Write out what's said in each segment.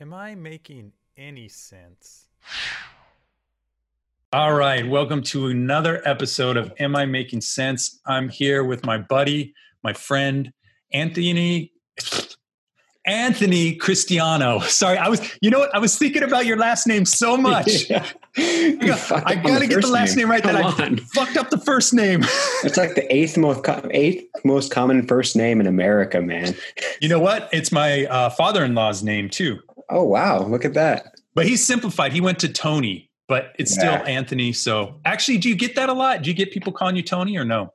Am I making any sense? All right, welcome to another episode of Am I Making Sense? I'm here with my buddy, my friend, Anthony Anthony Cristiano. Sorry, I was you know what? I was thinking about your last name so much. Yeah. I got to get the last name, right Come that I fucked up the first name. It's like the eighth most co- eighth most common first name in America, man. you know what? It's my uh, father-in-law's name too. Oh wow, look at that. But he's simplified. He went to Tony, but it's still Anthony. So actually, do you get that a lot? Do you get people calling you Tony or no?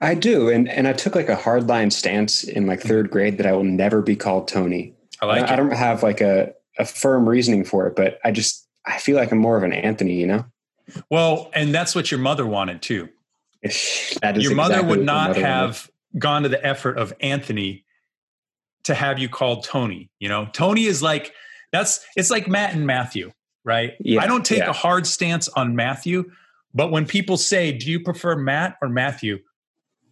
I do, and and I took like a hardline stance in like third grade that I will never be called Tony. I like I it. don't have like a a firm reasoning for it, but I just I feel like I'm more of an Anthony, you know. Well, and that's what your mother wanted too. That is your mother exactly would not mother wanted. have gone to the effort of Anthony to have you called Tony. You know, Tony is like that's it's like Matt and Matthew, right? Yeah, I don't take yeah. a hard stance on Matthew, but when people say, "Do you prefer Matt or Matthew?"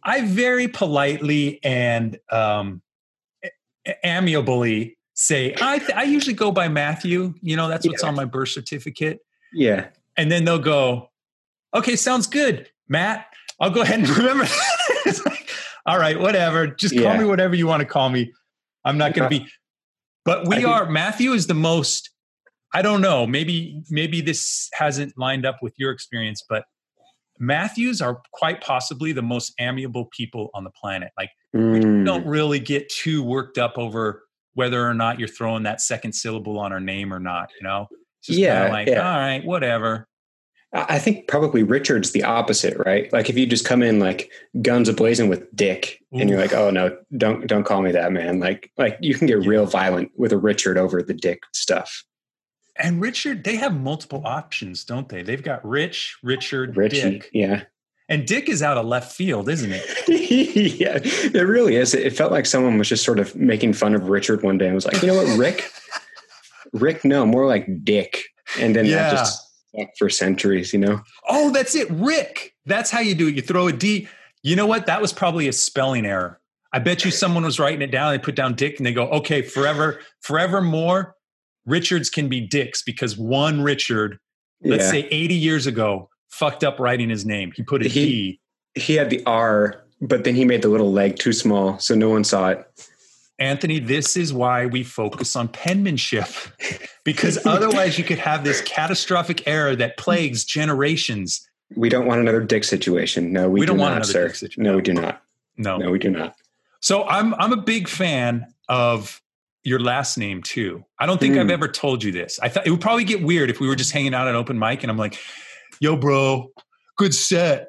I very politely and um, amiably say, "I th- I usually go by Matthew." You know, that's what's Yeah. on my birth certificate Yeah, and then they'll go, "Okay, sounds good, Matt. I'll go ahead and remember." it's like, all right, whatever. Just call me whatever you want to call me. I'm not going to be. But we are. Matthew is the most. I don't know. Maybe maybe this hasn't lined up with your experience, but Matthews are quite possibly the most amiable people on the planet. Like Mm. don't really get too worked up over whether or not you're throwing that second syllable on our name or not. You know, it's just Yeah, like yeah. all right, whatever. I think probably Richard's the opposite, right? Like if you just come in like guns ablazing with Dick, and you're like, "Oh no, don't don't call me that, man!" Like like you can get real violent with a Richard over the Dick stuff. And Richard, they have multiple options, don't they? They've got Rich, Richard, Richie, Dick. yeah, And Dick is out of left field, isn't it? yeah, it really is. It felt like someone was just sort of making fun of Richard one day and was like, "You know what, Rick? Rick, no, more like Dick." And then Yeah. that just for centuries, you know. Oh, that's it. Rick. That's how you do it. You throw a D. You know what? That was probably a spelling error. I bet you someone was writing it down. They put down Dick and they go, okay, forever, forevermore, Richards can be Dicks because one Richard, let's yeah. say 80 years ago, fucked up writing his name. He put a He- D. he had the R, but then he made the little leg too small, so no one saw it. Anthony, this is why we focus on penmanship because otherwise you could have this catastrophic error that plagues generations. We don't want another dick situation. No, we, We do don't want not, another sir. dick situ- No, we do not. No. No, we do not. So I'm I'm a big fan of your last name too. I don't think I've Hmm. ever told you this. I thought it would probably get weird if we were just hanging out at open mic and I'm like, "Yo, bro, good set.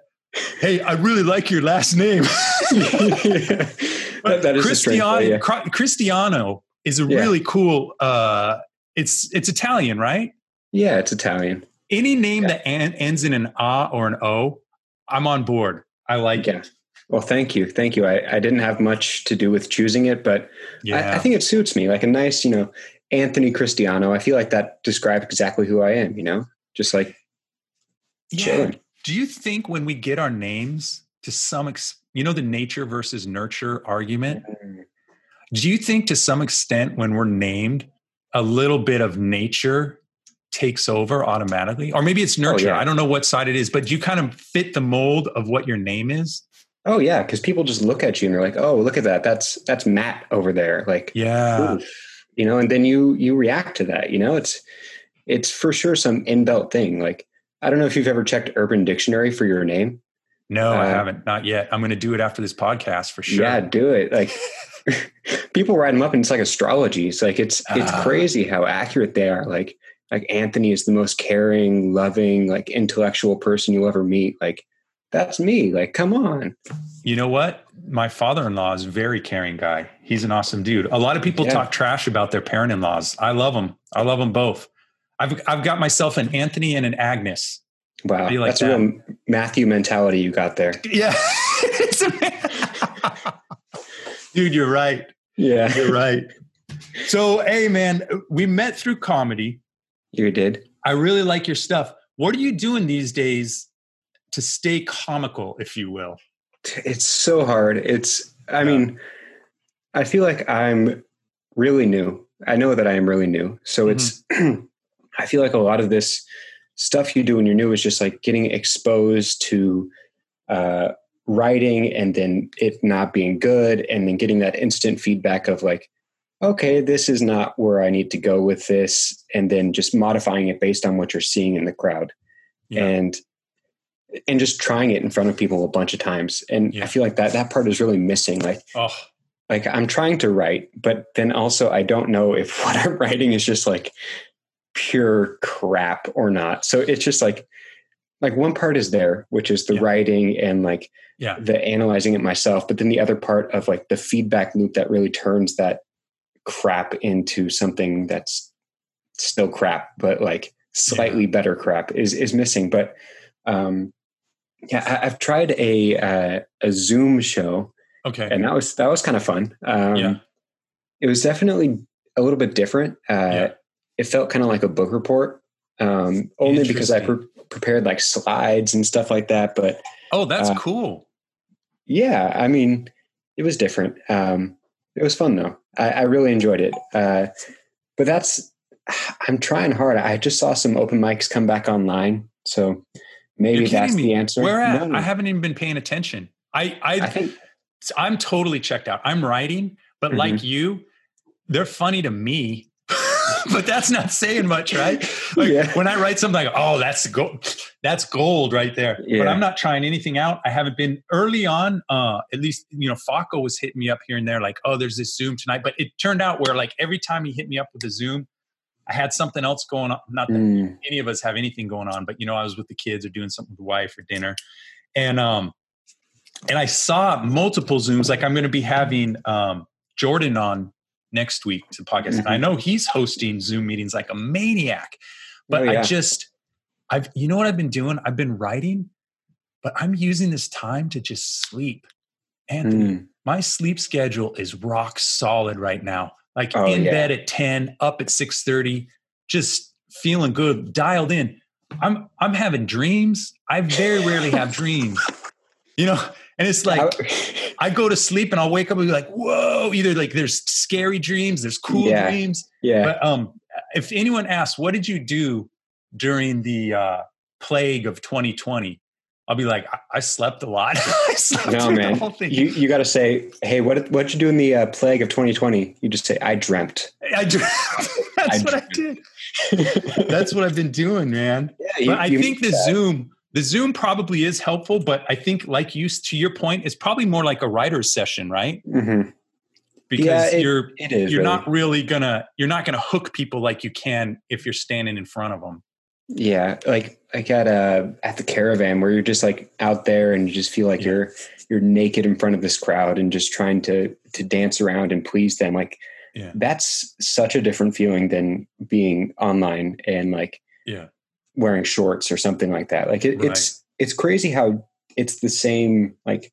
Hey, I really like your last name." that, that is Cristiano, yeah. Cristiano is a Yeah. really cool. Uh, it's it's Italian, right? yeah, it's Italian. Any name Yeah. that an, ends in an ah or an o, I'm on board. I like Yeah. it. Well, thank you, thank you. I, I didn't have much to do with choosing it, but Yeah, I, I think it suits me. Like a nice, you know, Anthony Cristiano. I feel like that describes exactly who I am. You know, just like yeah. chilling. Do you think when we get our names to some, ex- you know, the nature versus nurture argument? Mm. Do you think to some extent when we're named, a little bit of nature takes over automatically? Or maybe it's oh, nurture. yeah. I don't know what side it is, but do you kind of fit the mold of what your name is? Oh yeah, because people just look at you and they're like, "Oh, look at that. That's that's Matt over there." Like, Yeah. you know, and then you you react to that. You know, it's it's for sure some inbuilt thing. Like, I don't know if you've ever checked Urban Dictionary for your name. No, I Uh, haven't. Not yet. I'm going to do it after this podcast for sure. Yeah, do it. Like, people write them up, and it's like astrology. It's like it's it's Ah. crazy how accurate they are. Like, like Anthony is the most caring, loving, like intellectual person you'll ever meet. Like, that's me. Like, come on. You know what? My father-in-law is a very caring guy. He's an awesome dude. A lot of people Yeah. talk trash about their parent-in-laws. I love them. I love them both. I've I've got myself an Anthony and an Agnes. Wow, like that's a real Matthew mentality you got there. Yeah. Dude, you're right. Yeah, You're right. So, hey man, we met through comedy. you did. I really like your stuff. What are you doing these days to stay comical, if you will? It's so hard. It's, I mean, I feel like I'm really new I know that I am really new. So Mhm. it's, I feel like a lot of this stuff you do when you're new is just like getting exposed to uh, writing and then it not being good and then getting that instant feedback of like, okay, this is not where I need to go with this. And then just modifying it based on what you're seeing in the crowd Yeah. and, and just trying it in front of people a bunch of times. And Yeah. I feel like that, that part is really missing. Like, Oh, like I'm trying to write, but then also I don't know if what I'm writing is just like pure crap or not. So it's just like like one part is there, which is the Yeah. writing and like yeah. the analyzing it myself, but then the other part of like the feedback loop that really turns that crap into something that's still crap, but like slightly better crap is is missing. But um yeah, I, I've tried a uh, a Zoom show Okay. and that was that was kind of fun. Um, Yeah. It was definitely a little bit different. Uh, Yeah. It felt kind of like a book report, um, only because I pre- prepared like slides and stuff like that. But Oh, that's uh, cool. yeah, I mean, it was different. Um, it was fun though. I, I really enjoyed it. Uh, but that's I'm trying hard. I just saw some open mics come back online, so maybe that's me. the answer. Where at? No, no. I haven't even been paying attention. I, I, I think I'm totally checked out. I'm writing, but Mhm. like you, they're funny to me. but that's not saying much, right? Like Yeah. when I write something like, "Oh, that's gold. That's gold right there." But I'm not trying anything out. I haven't been early on. Uh, at least you know, Faco was hitting me up here and there, like, "Oh, there's this Zoom tonight." But it turned out where like every time he hit me up with a Zoom, I had something else going on. Not that Mm, any of us have anything going on, but you know, I was with the kids or doing something with the wife or dinner. And um and I saw multiple Zooms. Like I'm gonna be having um Jordan on next week to the podcast. And I know he's hosting Zoom meetings like a maniac. But Oh, yeah. I just I've you know what I've been doing? I've been writing, but I'm using this time to just sleep. Anthony, mm. my sleep schedule is rock solid right now. Like Oh, in yeah. bed at 10, up at 6:30, just feeling good, dialed in. I'm I'm having dreams. I very rarely have dreams. You know, and it's like I go to sleep and I'll wake up and be like, whoa, either like there's scary dreams, there's cool Yeah. dreams. yeah. But um if anyone asks, what did you do during the uh plague of 2020? I'll be like, I, I slept a lot. I slept No, man. the whole thing. You you got to say, hey, what what did you do in the uh, plague of 2020? You just say, I dreamt. I dreamt. That's I what I did. That's what I've been doing, man. yeah, you- But I think the that. Zoom, the Zoom probably is helpful, but I think, like you, to your point, it's probably more like a writer's session, right? Mhm. Because Yeah, it- you're It is. you're really. not really gonna you're not gonna hook people like you can if you're standing in front of them. Yeah, like like at uh at the caravan where you're just like out there and you just feel like Yeah. you're you're naked in front of this crowd and just trying to to dance around and please them. Like Yeah. that's such a different feeling than being online and like Yeah. Wearing shorts or something like that. Like it, it's it's crazy how it's the same like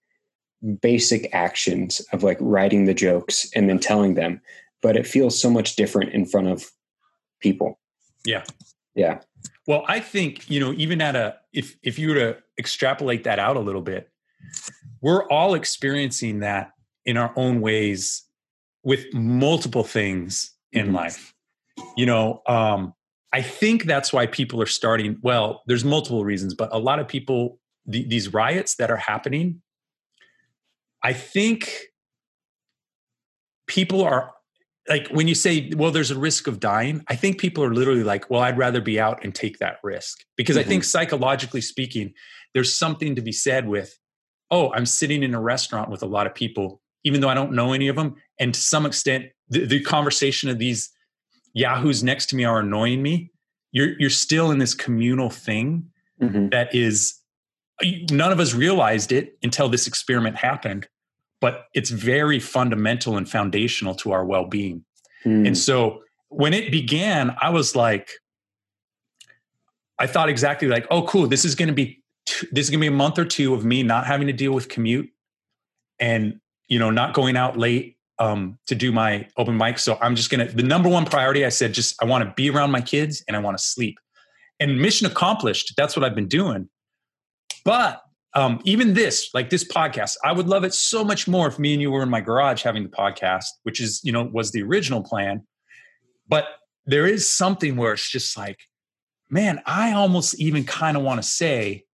basic actions of like writing the jokes and then telling them, but it feels so much different in front of people. Yeah. Yeah. Well, I think, you know, even at a if if you were to extrapolate that out a little bit, we're all experiencing that in our own ways with multiple things in Mhm. life. You know, um I think that's why people are starting, well, there's multiple reasons, but a lot of people the, these riots that are happening I think people are like when you say well there's a risk of dying i think people are literally like well i'd rather be out and take that risk. Because i think mm-hmm. psychologically speaking there's something to be said with oh i'm sitting in a restaurant with a lot of people even though i don't know any of them and to some extent the, the conversation of these yahoos next to me are annoying me you're you're still in this communal thing Mhm. that is none of us realized it until this experiment happened but it's very fundamental and foundational to our well-being Mm. and so when it began i was like i thought exactly like oh cool this is going to be t- this is going to be a month or two of me not having to deal with commute and you know not going out late um, to do my open mic. So i'm just to the number one priority i said just i want to be around my kids and i want to sleep. And mission accomplished. That's what i've been doing. But um, even this like this podcast i would love it so much more if me and you were in my garage having the podcast which is you know was the original plan. But there is something where it's just like, man, I almost even kind of want to say,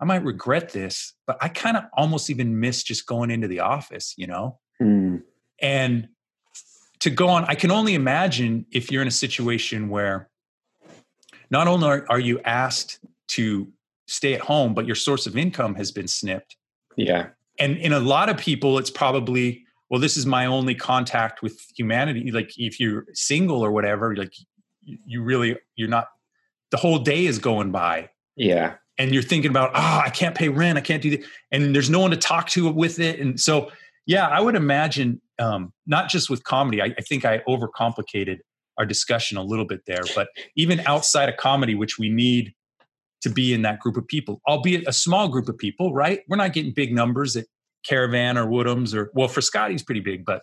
I might regret this, but I kind of almost even miss just going into the office, you know? Mm. And to go on, I can only imagine if you're in a situation where not only are, are you asked to stay at home, but your source of income has been snipped. Yeah. And in a lot of people, it's probably, well, this is my only contact with humanity. Like if you're single or whatever, like you really, you're not, the whole day is going by. Yeah. And you're thinking about, oh, I can't pay rent. I can't do that. And there's no one to talk to with it. And so, yeah, I would imagine, um, not just with comedy, I, I think I overcomplicated our discussion a little bit there, but even outside of comedy, which we need to be in that group of people, albeit a small group of people, right? We're not getting big numbers at Caravan or Woodham's or, well, for Scotty's pretty big, but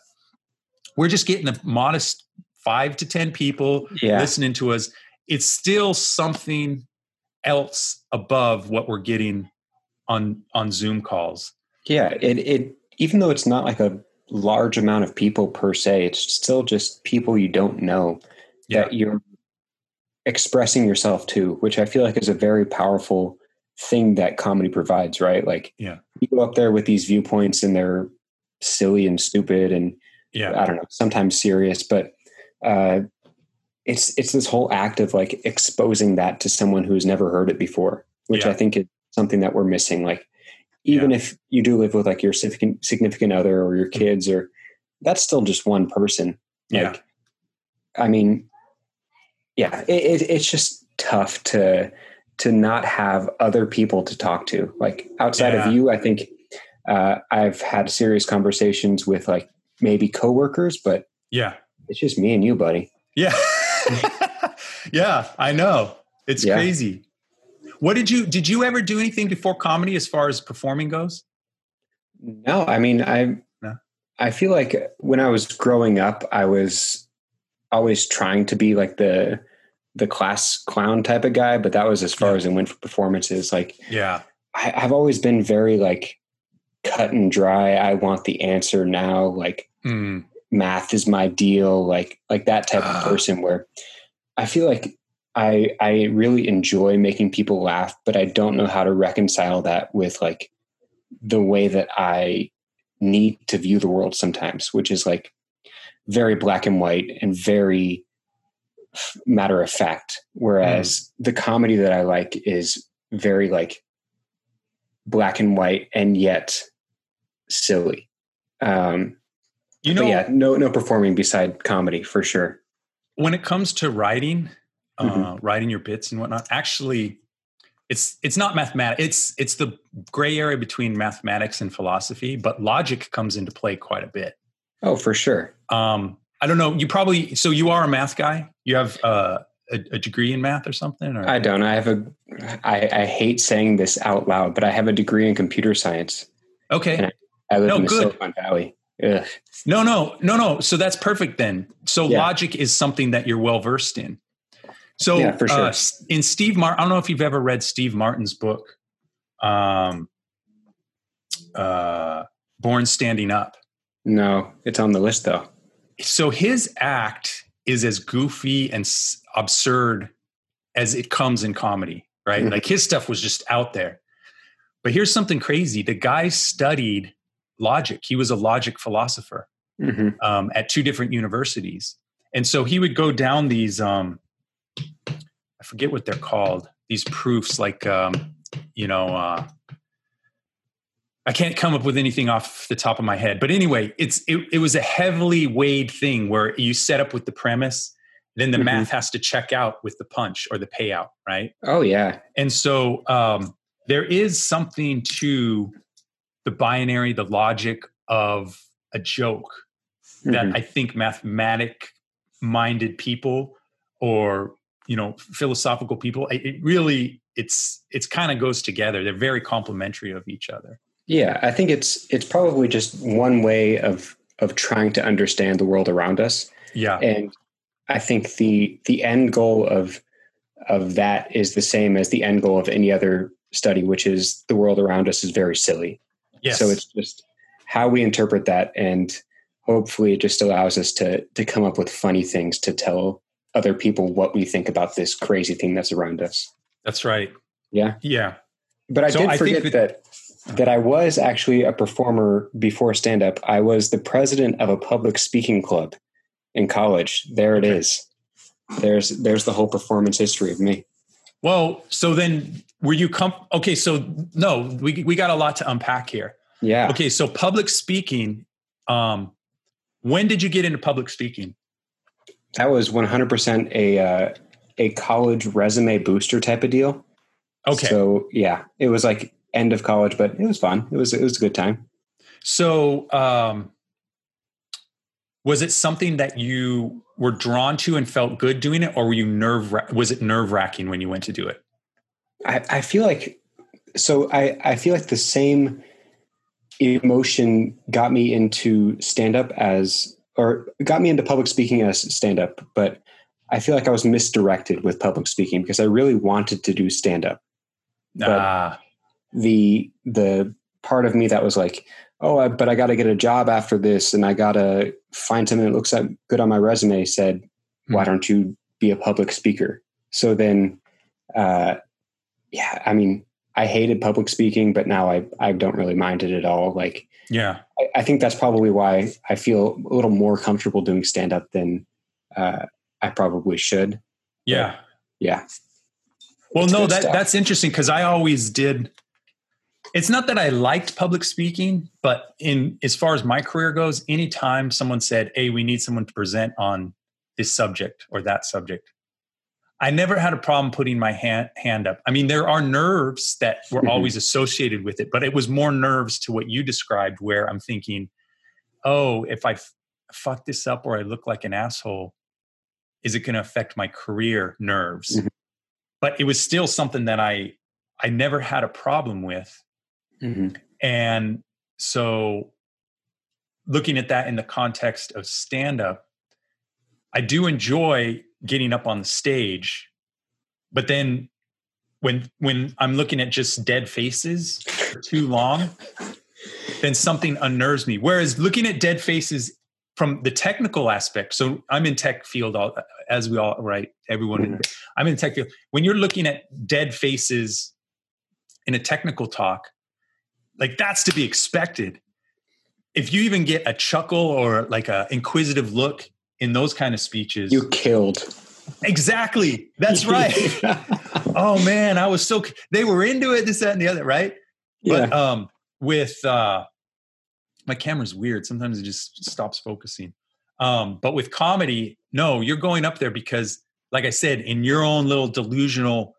we're just getting a modest five to 10 people Yeah. listening to us. It's still something else above what we're getting on on Zoom calls. Yeah. It, it, even though it's not like a large amount of people per se, it's still just people you don't know that you're expressing yourself to, which I feel like is a very powerful thing that comedy provides, right? Like, Yeah. you go up there with these viewpoints and they're silly and stupid and Yeah. I don't know, sometimes serious, but uh, it's it's this whole act of like exposing that to someone who's never heard it before, which Yeah. I think is something that we're missing. Like, even if you do live with like your significant significant other or your kids, or that's still just one person. Yeah. Like, I mean, yeah, it, it, it's just tough to to not have other people to talk to. Like outside Yeah. of you, I think uh, I've had serious conversations with like maybe coworkers, but Yeah. it's just me and you, buddy. Yeah. yeah, I know. It's Yeah. crazy. What did you did you ever do anything before comedy as far as performing goes? No, I mean, I No? I feel like when I was growing up, I was always trying to be like the the class clown type of guy, but that was as far Yeah. as it went for performances. Like Yeah. I, I've always been very like cut and dry. I want the answer now. Like Mm, math is my deal. Like like that type Ah. of person where I feel like I I really enjoy making people laugh, but I don't know how to reconcile that with like the way that I need to view the world sometimes, which is like very black and white and very matter of fact. Whereas the comedy that I like is very like black and white and yet silly. Um, you know, yeah, no, no performing beside comedy for sure. when it comes to writing, uh, Mhm. writing your bits and whatnot, actually, it's it's not mathematics. It's it's the gray area between mathematics and philosophy, but logic comes into play quite a bit. Oh, for sure. Um, I don't know. You probably so you are a math guy. You have uh, a, a degree in math or something, or I don't. I have a. I, I hate saying this out loud, but I have a degree in computer science. okay. And I live No, in the good. Silicon Valley. Ugh. No, no, no, no. So that's perfect then. So Yeah. logic is something that you're well versed in. So Yeah, for sure. uh, in Steve Martin, I don't know if you've ever read Steve Martin's book, um, uh, Born Standing Up. No, it's on the list though. So his act is as goofy and s- absurd as it comes in comedy, right? Mhm. Like his stuff was just out there. But here's something crazy: the guy studied logic. He was a logic philosopher hmm um, at two different universities. And so he would go down these, um, I forget what they're called, these proofs like, um, you know, uh, I can't come up with anything off the top of my head. But anyway, it's it, it was a heavily weighed thing where you set up with the premise, then the Mhm. math has to check out with the punch or the payout, right? Oh yeah. And so um, there is something to the binary, the logic of a joke that Mhm. I think mathematic minded people or you know philosophical people it it really it's it's kind of goes together. They're very complementary of each other. Yeah, I think it's it's probably just one way of of trying to understand the world around us. yeah. And i think the the end goal of of that is the same as the end goal of any other study which is the world around us is very silly. Yes. So it's just how we interpret that and hopefully it just allows us to to come up with funny things to tell other people what we think about this crazy thing that's around us. That's right. Yeah. Yeah. But I So did I think forget that- that, that I was actually a performer before stand up. I was the president of a public speaking club in college. There it is. There's there's the whole performance history of me. Well, so then were you com- okay? So no, we we got a lot to unpack here. Yeah. Okay, so public speaking. Um, when did you get into public speaking? That was 100% a uh, a college resume booster type of deal. Okay, So yeah, it was like end of college, but it was fun. It was it was a good time. So, um, was it something that you were drawn to and felt good doing it, or were you nerve? Was it nerve wracking when you went to do it? I, I feel like so I, I feel like the same emotion got me into stand up as or got me into public speaking as stand up, but I feel like I was misdirected with public speaking because I really wanted to do stand up. But- Ah, The the part of me that was like, oh, I, but I got to get a job after this, and I got to find something that looks like good on my resume. Said, why Hmm. don't you be a public speaker? So then, uh, yeah, I mean, I hated public speaking, but now I I don't really mind it at all. Like, yeah, I, I think that's probably why I feel a little more comfortable doing stand up than uh, I probably should. yeah. Yeah, Well, It's no, that stuff. that's interesting because I always did. It's not that I liked public speaking, but in as far as my career goes, anytime someone said, "Hey, we need someone to present on this subject or that subject," I never had a problem putting my hand hand up. I mean, there are nerves that were Mhm. always associated with it, but it was more nerves to what you described, where I'm thinking, "Oh, if I f- fuck this up or I look like an asshole, is it going to affect my career?" Nerves Mhm. but it was still something that I I never had a problem with. Mhm. And so looking at that in the context of stand up, I do enjoy getting up on the stage. But then when when I'm looking at just dead faces for too long, then something unnerves me. Whereas looking at dead faces from the technical aspect, so I'm in tech field all as we all right, everyone in I'm in tech field. When you're looking at dead faces in a technical talk, like that's to be expected. If you even get a chuckle or like a inquisitive look in those kind of speeches, you killed. exactly. That's right. oh man, I was so they were into it, this, that, and the other, right? yeah. But um with uh my camera's weird. Sometimes it just stops focusing. Um, but with comedy, no, you're going up there because, like I said, in your own little delusional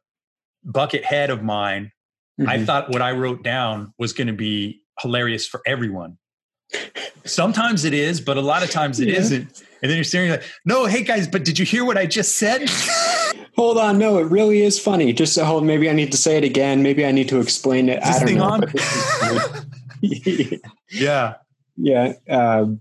bucket head of mine, I Mhm. thought what I wrote down was going to be hilarious for everyone. Sometimes it is, but a lot of times it Yeah. not And then you're staring like, no, hey guys, but did you hear what I just said? Hold on, no, it really is funny. Just hold. Maybe I need to say it again. Maybe I need to explain it. Is I don't know. on? yeah. yeah, um,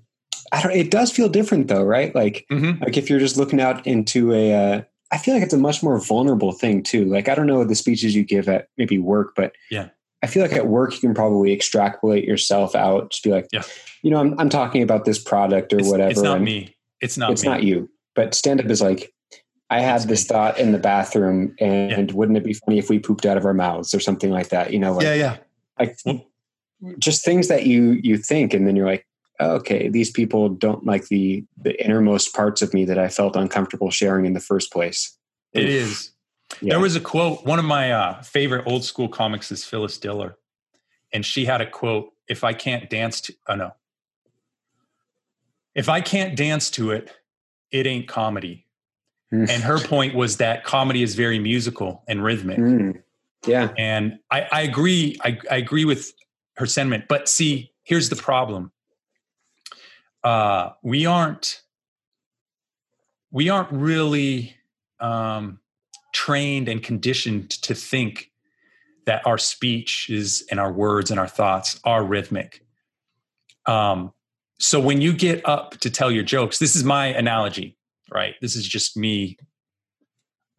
I don't. It does feel different though, right? Like, Mhm. like if you're just looking out into a. Uh, I feel like it's a much more vulnerable thing too. Like I don't know the speeches you give at maybe work, but Yeah. I feel like at work you can probably extrapolate yourself out. to be like, Yeah. you know, I'm I'm talking about this product or It's, whatever. it's not me. It's not it's me. not you. But stand up is like, I had It's this me. thought in the bathroom, and wouldn't it be funny if we pooped out of our mouths or something like that? You know, like, yeah, yeah. like Well- just things that you you think, and then you're like, oh, okay, these people don't like the the innermost parts of me that I felt uncomfortable sharing in the first place. It Oof. is. Yeah. There was a quote. One of my uh, favorite old school comics is Phyllis Diller, and she had a quote: "If I can't dance to, oh no, if I can't dance to it, it ain't comedy." Mm. And her point was that comedy is very musical and rhythmic, Mm. Yeah. and I, I agree. I, I agree with her sentiment. But see, here's the problem: uh, we aren't we aren't really um, trained and conditioned to think that our speech is and our words and our thoughts are rhythmic. Um, so when you get up to tell your jokes, this is my analogy, right? This is just me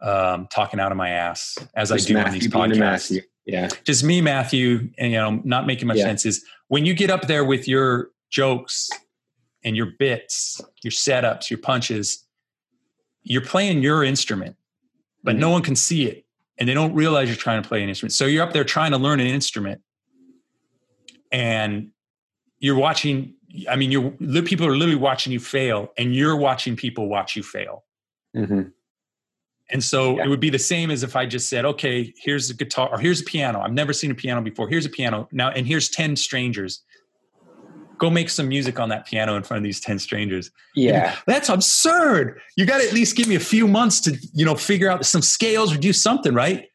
um, talking out of my ass as Just I do on these podcasts Yeah. just me, Matthew, and you know, not making much Yeah. sense is when you get up there with your jokes and your bits, your setups, your punches, you're playing your instrument, but Mm-hmm. no one can see it. And they don't realize you're trying to play an instrument. So you're up there trying to learn an instrument and you're watching. I mean, you're people are literally watching you fail, and you're watching people watch you fail. hmm And so Yeah. it would be the same as if I just said, okay, here's a guitar or here's a piano. I've never seen a piano before. Here's a piano. Now, and here's 10 strangers. Go make some music on that piano in front of these 10 strangers. Yeah. That's absurd. You got to at least give me a few months to, you know, figure out some scales or do something, right?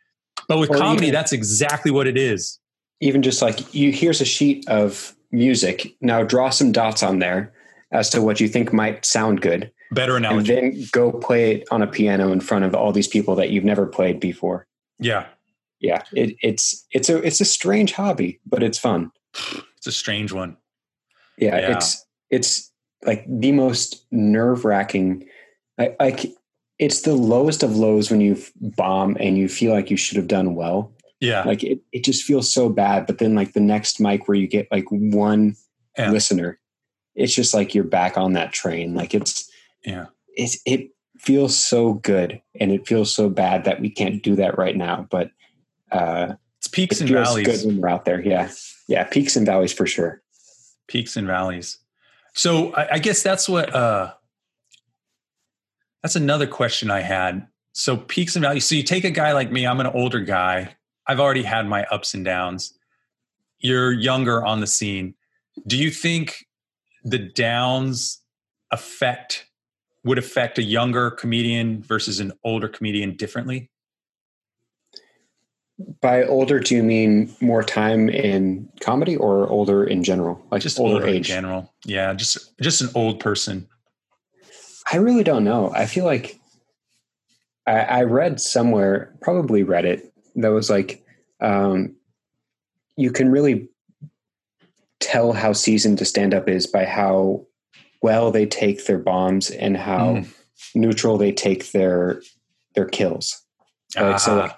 But with Or comedy, even- that's exactly what it is. Even just like you, here's a sheet of music. Now draw some dots on there as to what you think might sound good, Better and then go play it on a piano in front of all these people that you've never played before. yeah. Yeah, it, it's it's a it's a strange hobby, but it's fun. It's a strange one. Yeah, Yeah. it's it's like the most nerve wracking. Like it's the lowest of lows when you bomb and you feel like you should have done well. Yeah. Like it, it just feels so bad. But then like the next mic where you get like one Yeah. listener, it's just like you're back on that train. Like it's yeah. it's it feels so good and it feels so bad that we can't do that right now. But uh It's peaks it and valleys. good when we're out there. Yeah. Yeah. Peaks and valleys for sure. Peaks and valleys. So I, I guess that's what uh that's another question I had. So peaks and valleys. So you take a guy like me, I'm an older guy. I've already had my ups and downs. You're younger on the scene. Do you think the downs affect would affect a younger comedian versus an older comedian differently? By older, do you mean more time in comedy or older in general? Like Just older older in general. Yeah, just just an old person. I really don't know. I feel like I, I read somewhere, probably read it, that was like um, you can really tell how seasoned a stand up is by how well they take their bombs and how Mm. neutral they take their their kills. Right, so Ah, like,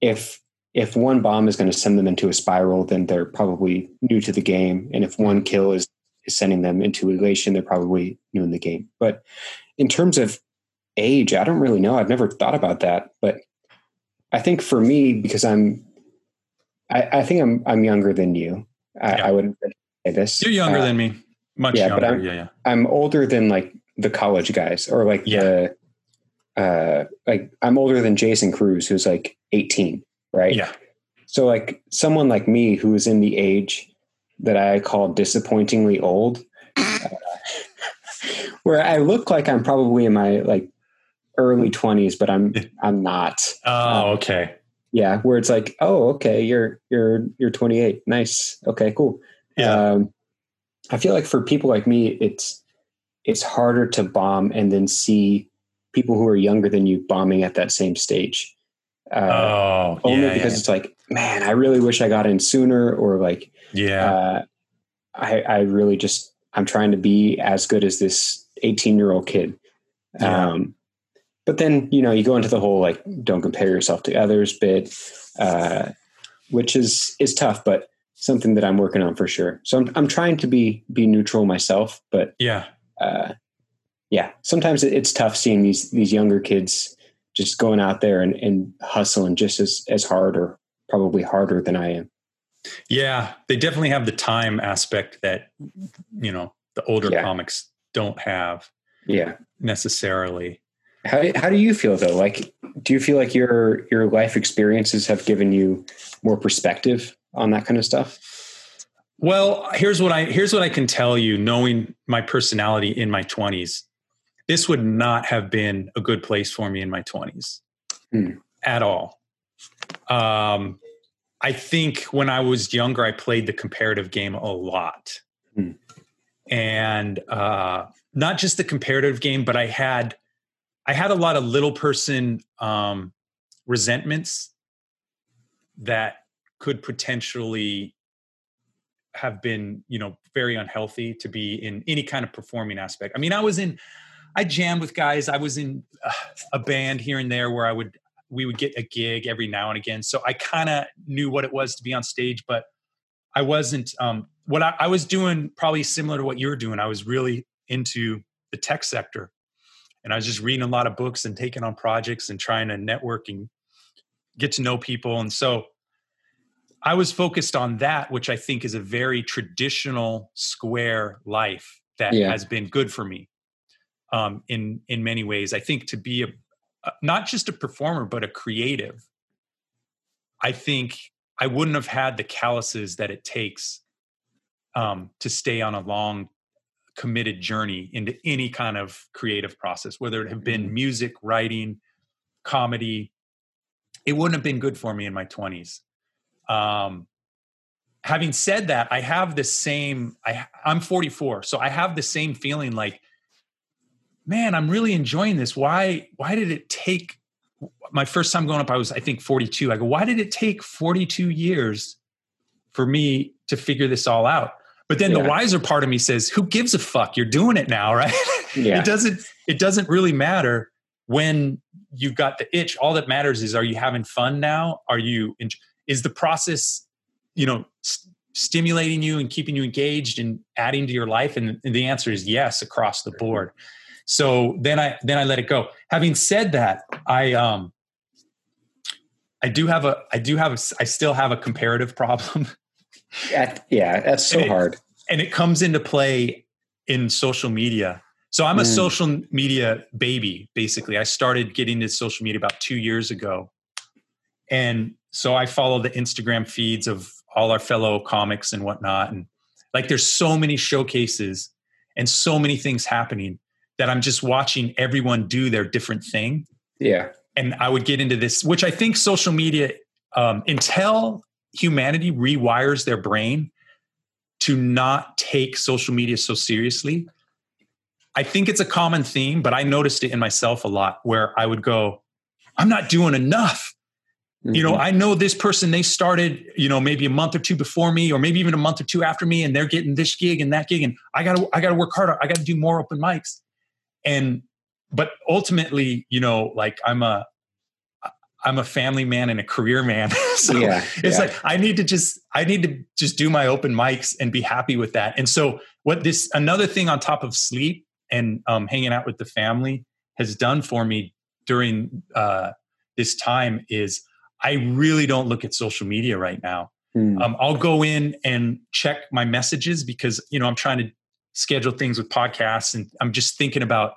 if if one bomb is going to send them into a spiral, then they're probably new to the game, and if one kill is is sending them into elation, they're probably new in the game. But in terms of age, I don't really know. I've never thought about that, but I think for me, because I'm, I, I think I'm I'm younger than you. I, Yeah. I would say this. You're younger Uh, than me. Much yeah, but younger. I'm- yeah, yeah. I'm older than like the college guys or like Yeah. the uh like I'm older than Jason Cruz who's like 18, right? Yeah. So like someone like me who is in the age that I call disappointingly old uh, where I look like I'm probably in my like early 20s but I'm I'm not. Oh, Um, okay. Yeah, where it's like, "Oh, okay, you're you're you're 28. Nice. Okay, cool." Yeah. Um, I feel like for people like me, it's it's harder to bomb and then see people who are younger than you bombing at that same stage. Uh, oh, only yeah, because it's like, man, I really wish I got in sooner, or like, yeah. yeah. uh, I I really just I'm trying to be as good as this 18 year old kid. Yeah. Um, but then you know you go into the whole like don't compare yourself to others bit, uh, which is is tough, but something that I'm working on for sure. So I'm I'm trying to be be neutral myself, but yeah. uh, yeah, sometimes it's tough seeing these these younger kids just going out there and, and hustling just as as hard or probably harder than I am. Yeah. They definitely have the time aspect that, you know, the older Yeah. comics don't have Yeah. necessarily. How how do you feel though? Like, do you feel like your your life experiences have given you more perspective on that kind of stuff? Well, here's what I here's what I can tell you knowing my personality in my 20s. This would not have been a good place for me in my 20s Hmm. at all. Um I think when I was younger I played the comparative game a lot. Hmm. And uh not just the comparative game but I had I had a lot of little person um resentments that could potentially have been you know very unhealthy to be in any kind of performing aspect i mean i was in i jammed with guys i was in uh, a band here and there where i would we would get a gig every now and again so i kind of knew what it was to be on stage but i wasn't um what I, I was doing probably similar to what you were doing. I was really into the tech sector, and I was just reading a lot of books and taking on projects and trying to network and get to know people. And so I was focused on that, which I think is a very traditional square life that Yeah. has been good for me um, in in many ways. I think to be a not just a performer but a creative. I think I wouldn't have had the calluses that it takes um, to stay on a long, committed journey into any kind of creative process, whether it have been music, writing, comedy. It wouldn't have been good for me in my twenties. Um, having said that, I have the same. I I'm 44, so I have the same feeling. Like, man, I'm really enjoying this. Why? Why did it take? My first time going up, I was I think 42. I go, why did it take 42 years for me to figure this all out? But then the wiser part of me says, who gives a fuck? You're doing it now, right? Yeah. it doesn't. It doesn't really matter when you've got the itch. All that matters is, are you having fun now? Are you? Is the process, you know, st- stimulating you and keeping you engaged and adding to your life? And, and the answer is yes across the board. So then I then I let it go. Having said that, I um I do have a I do have a I still have a comparative problem. At- yeah, that's so And it- hard. and it comes into play in social media. So I'm a Mm. social media baby, basically. I started getting into social media about two years ago. And so I follow the Instagram feeds of all our fellow comics and whatnot. And like there's so many showcases and so many things happening that I'm just watching everyone do their different thing Yeah. and I would get into this, which I think social media, um, until humanity rewires their brain to not take social media so seriously, I think it's a common theme, but I noticed it in myself a lot where I would go, I'm not doing enough. You know, Mhm. I know this person, they started, you know, maybe a month or two before me, or maybe even a month or two after me, and they're getting this gig and that gig. And I gotta, I gotta work harder. I gotta do more open mics. And but ultimately, you know, like I'm a I'm a family man and a career man. so yeah. it's yeah. like I need to just I need to just do my open mics and be happy with that. And so what this another thing on top of sleep and um, hanging out with the family has done for me during uh, this time is I really don't look at social media right now. Mm. Um, I'll go in and check my messages because you know I'm trying to schedule things with podcasts and I'm just thinking about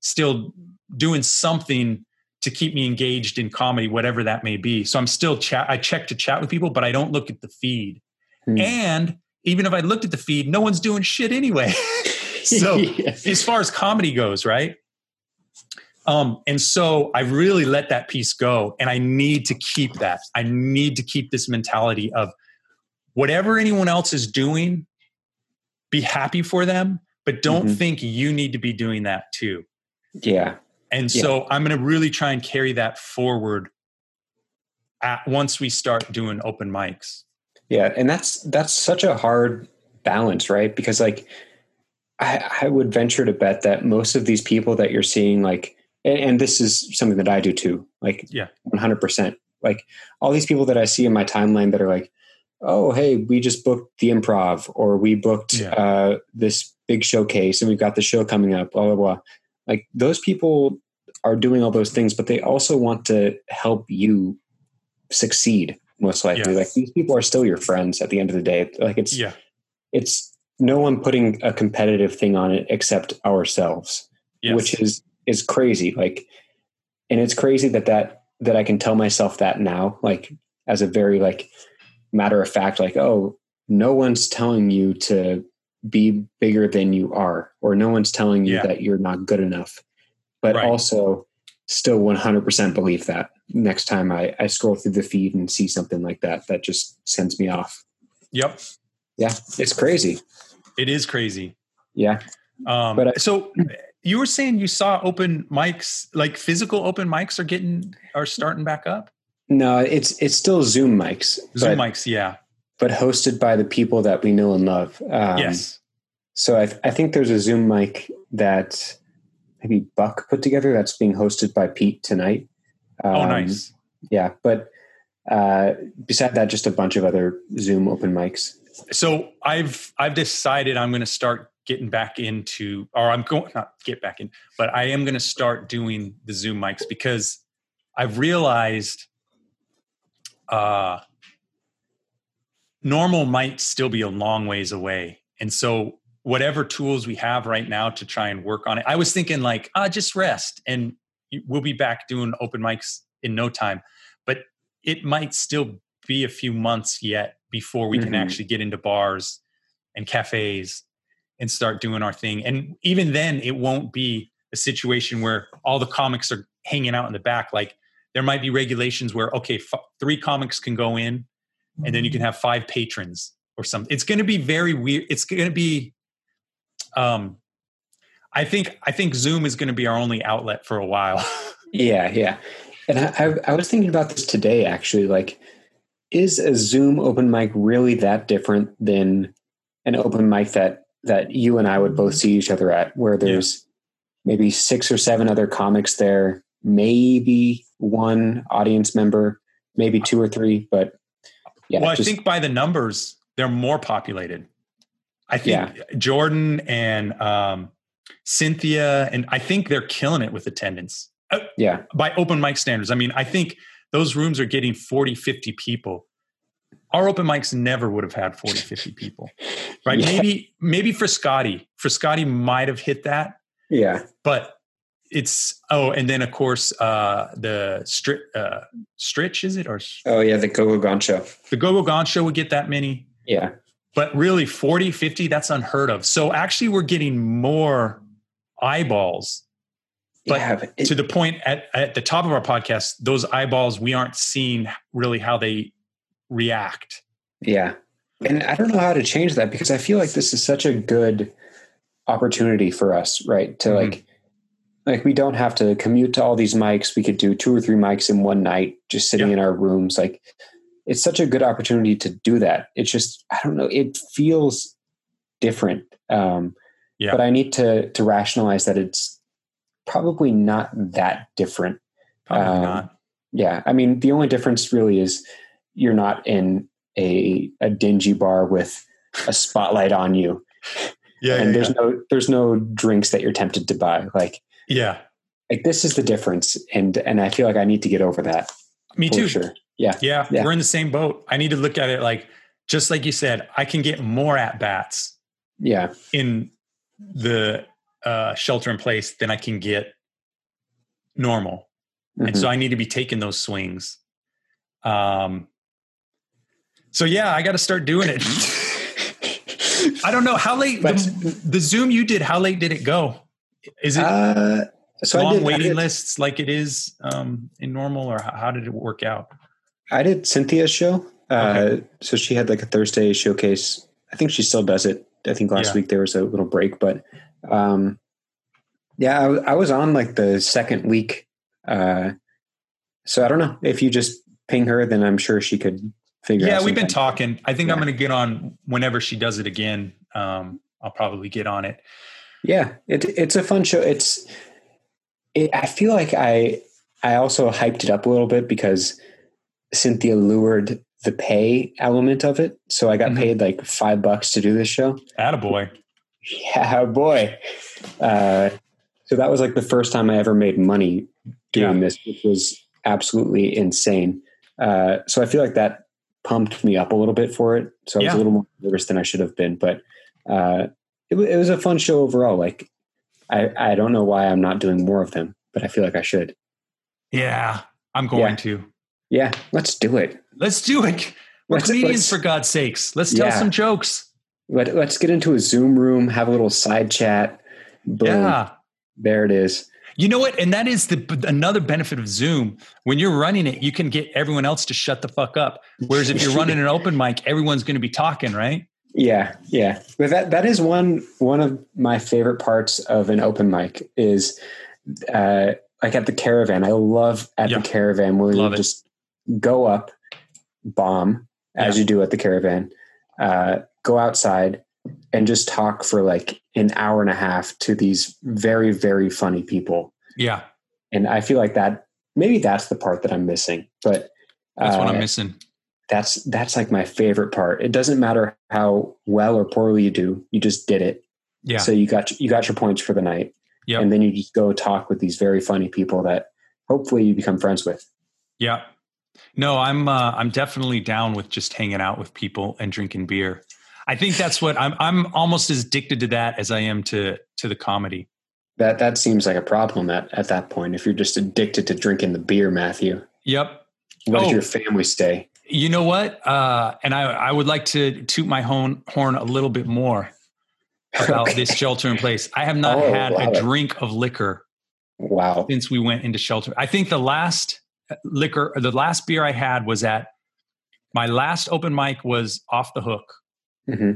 still doing something to keep me engaged in comedy, whatever that may be. So I'm still chat. I check to chat with people, but I don't look at the feed. Hmm. And even if I looked at the feed, no one's doing shit anyway. so Yeah. as far as comedy goes, right? Um, and so I really let that piece go, and I need to keep that. I need to keep this mentality of whatever anyone else is doing, be happy for them, but don't Mhm. think you need to be doing that too. yeah. And Yeah. so I'm going to really try and carry that forward at, once we start doing open mics. Yeah, and that's that's such a hard balance, right? Because like I, I would venture to bet that most of these people that you're seeing, like, and, and this is something that I do too, like, Yeah. 100. percent Like all these people that I see in my timeline that are like, oh, hey, we just booked the improv, or we booked Yeah. uh, this big showcase, and we've got the show coming up, blah blah blah. Like those people are doing all those things, but they also want to help you succeed most likely Yeah. like these people are still your friends at the end of the day like it's Yeah. it's no one putting a competitive thing on it except ourselves Yes. which is is crazy like and it's crazy that that that i can tell myself that now like as a very like matter of fact like oh no one's telling you to be bigger than you are or no one's telling you Yeah. that you're not good enough but Right. also still 100% believe that next time I, I scroll through the feed and see something like that that just sends me off Yep. yeah it's crazy It is crazy. yeah Um, But I- so you were saying you saw open mics, like physical open mics are getting are starting back up. No it's it's still zoom mics Zoom but, mics, yeah, but hosted by the people that we know and love. Um, yes, so I, I think there's a zoom mic that maybe buck put together that's being hosted by pete tonight. Oh, Um, nice, yeah but uh beside that just a bunch of other zoom open mics. So I've I've decided I'm going to start getting back into, or I'm going not get back in, but I am going to start doing the Zoom mics because I've realized uh, normal might still be a long ways away, and so whatever tools we have right now to try and work on it. I was thinking like, ah, just rest, and we'll be back doing open mics in no time, but it might still be a few months yet before we mm-hmm. can actually get into bars and cafes and start doing our thing. And even then, it won't be a situation where all the comics are hanging out in the back. Like there might be regulations where, okay, f- three comics can go in and then you can have five patrons or something. It's going to be very weird. It's going to be, um, I think, I think Zoom is going to be our only outlet for a while. yeah. Yeah. And I, I, I was thinking about this today, actually, like, is a Zoom open mic really that different than an open mic that that you and I would both see each other at, where there's yeah. maybe six or seven other comics there, maybe one audience member, maybe two or three, but yeah. Well, I think by the numbers, they're more populated. I think yeah. Jordan and um, Cynthia, and I think they're killing it with attendance. Uh, yeah. By open mic standards. I mean, I think those rooms are getting 40, 50 people. Our open mics never would have had 40, 50 people. Right. Yeah. Maybe, maybe for Scotty, for Scotty might have hit that. Yeah. But it's oh, and then of course uh the stri- uh stritch is it or oh yeah, the Go Go Gone show. The Go Go Gone show would get that many. Yeah. But really 40, 50, that's unheard of. So actually we're getting more eyeballs but yeah, it, to the point at, at the top of our podcast, those eyeballs, we aren't seeing really how they react. Yeah. And I don't know how to change that because I feel like this is such a good opportunity for us, right? To mm-hmm. like, like we don't have to commute to all these mics. We could do two or three mics in one night, just sitting yeah. in our rooms. Like, it's such a good opportunity to do that. It's just, I don't know, it feels different. Um, yeah. But I need to to rationalize that it's probably not that different. Probably um, not. Yeah, I mean, the only difference really is you're not in a a dingy bar with a spotlight on you. Yeah, and yeah, there's no there's no drinks that you're tempted to buy. Like, yeah, like this is the difference, and and I feel like I need to get over that. Me too. Sure. Yeah. yeah, yeah. We're in the same boat. I need to look at it like just like you said. I can get more at bats. Yeah. In the uh, shelter in place than I can get normal. Mm-hmm. And so mm-hmm. I need to be taking those swings. Um, so yeah, I got to start doing it. I don't know how late but, the, the, Zoom you did. How late did it go? Is it uh, so long did, waiting lists like it is um, in normal, or how, did it work out? I did Cynthia's show. Uh, okay. So she had like a Thursday showcase. I think she still does it. I think last yeah. week there was a little break, but um, yeah, I, I, was on like the second week. Uh, so I don't know if you just ping her, then I'm sure she could figure out. yeah, we've been talking. I think yeah. I'm going to get on whenever she does it again. Um, I'll probably get on it. Yeah, it, it's a fun show. It's, it, I feel like I, I also hyped it up a little bit because Cynthia lured the pay element of it. So I got mm-hmm. paid like five bucks to do this show. Attaboy. Yeah, boy. Uh, so that was like the first time I ever made money doing yeah. this, which was absolutely insane. Uh, so I feel like that pumped me up a little bit for it. So I was yeah. a little more nervous than I should have been, but uh, it, it, was a fun show overall. Like I, I don't know why I'm not doing more of them, but I feel like I should. Yeah, I'm going yeah. to. Yeah, let's do it. Let's do it. We're let's, comedians, let's, for God's sakes. Let's tell yeah. some jokes. Let, let's get into a Zoom room, have a little side chat. Boom. Yeah. There it is. You know what? And that is the another benefit of Zoom. When you're running it, you can get everyone else to shut the fuck up. Whereas if you're running an open mic, everyone's going to be talking, right? Yeah, yeah. But that that is one one of my favorite parts of an open mic is uh like at the caravan. I love at the caravan where love you it. just go up, bomb as yeah. you do at the caravan, uh, go outside and just talk for like an hour and a half to these very very funny people yeah and i feel like that maybe that's the part that i'm missing but that's uh, what i'm uh, missing that's that's like my favorite part. It doesn't matter how well or poorly you do, you just did it. Yeah. So you got you got your points for the night. Yep. And then you just go talk with these very funny people that hopefully you become friends with. Yeah. No, I'm uh, I'm definitely down with just hanging out with people and drinking beer. I think that's what I'm I'm almost as addicted to that as I am to to the comedy. That that seems like a problem at, at that point. If you're just addicted to drinking the beer, Matthew. Yep. What Oh. does your family stay? You know what? Uh, and I, I would like to toot my horn, horn a little bit more about Okay. this shelter in place. I have not Oh, had love a drink of liquor Wow. since we went into shelter. I think the last liquor, the last beer I had was at my last open mic was off the hook. hmm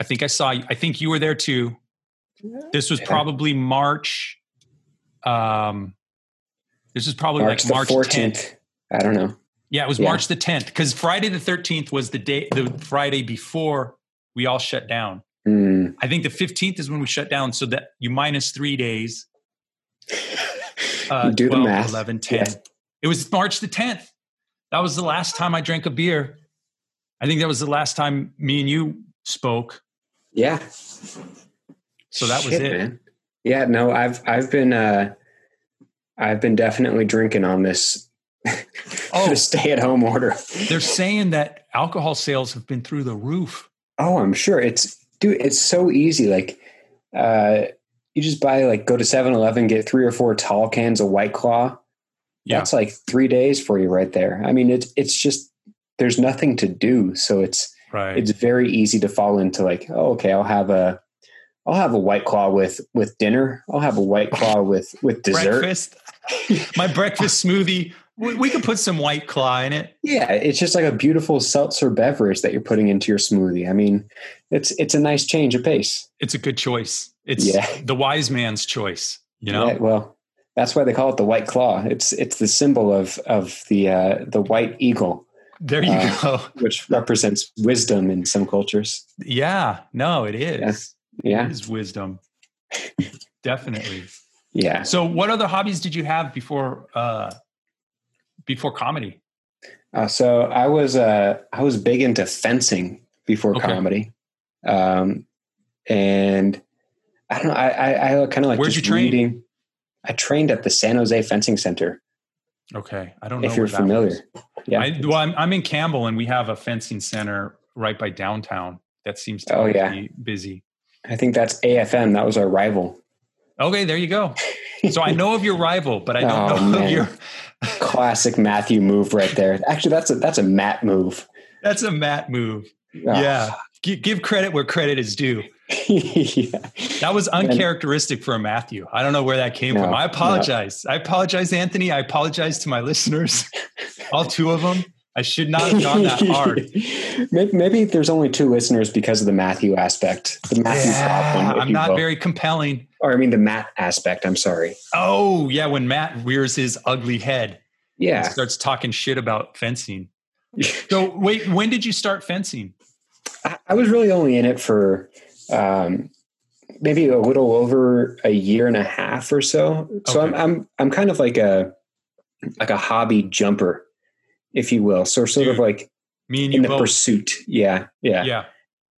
I think I saw you. I think you were there too. This was Yeah. probably March. Um, this is probably March like March 14th. 10th. I don't know. Yeah, it was Yeah. March the 10th because Friday the 13th was the day, the Friday before we all shut down. Mm. I think the 15th is when we shut down. So that you minus three days. Uh, do the math. 11, 10. Yeah. It was March the 10th. That was the last time I drank a beer. I think that was the last time me and you spoke. Yeah. So that was it. Man. Yeah, no, I've I've been uh I've been definitely drinking on this Oh. the stay at home order. They're saying that alcohol sales have been through the roof. Oh, I'm sure. It's dude, it's so easy. Like uh you just buy like go to 7-Eleven, get three or four tall cans of White Claw. Yeah. That's like three days for you right there. I mean, it's it's just there's nothing to do. So it's Right. it's very easy to fall into like, oh, okay, I'll have a I'll have a white claw with with dinner. I'll have a white claw with with dessert. breakfast. My breakfast smoothie. We, we could put some white claw in it. Yeah, it's just like a beautiful seltzer beverage that you're putting into your smoothie. I mean, it's it's a nice change of pace. It's a good choice. It's Yeah. the wise man's choice. You know. Yeah, well, that's why they call it the white claw. It's it's the symbol of of the uh, the white eagle, There you Uh, go. which represents wisdom in some cultures. Yeah. No, it is. Yeah, It is wisdom. Definitely. yeah. So, what other hobbies did you have before uh, before comedy? Uh, so I was uh, I was big into fencing before Okay. comedy, um, and I don't know. I I, I kind of like Where'd you train? reading. I trained at the San Jose Fencing Center. Okay, I don't know If you're familiar, yeah. I, well, I'm, I'm in Campbell, and we have a fencing center right by downtown. That seems to Oh, yeah. be busy. I think that's AFM. That was our rival. Okay, there you go. So I know of your rival, but I don't Oh, know of man. your. Classic Matthew move right there. Actually, that's a that's a Matt move. That's a Matt move. Ah. Yeah, G- give credit where credit is due. yeah. That was uncharacteristic for a Matthew. I don't know where that came No, from. I no. apologize. I apologize, Anthony. I apologize to my listeners, all two of them. I should not have gone that hard. maybe, maybe there's only two listeners because of the Matthew aspect. The Matthew problem. I'm not will. very compelling. Or I mean, the Matt aspect. I'm sorry. Oh, yeah, when Matt rears his ugly head and Yeah. starts talking shit about fencing. So, wait, when did you start fencing? I, I was really only in it for um, maybe a little over a year and a half or so. So I'm I'm I'm kind of like a like a hobby jumper, if you will. So sort of like Me and in the both. pursuit. Yeah, yeah, Yeah.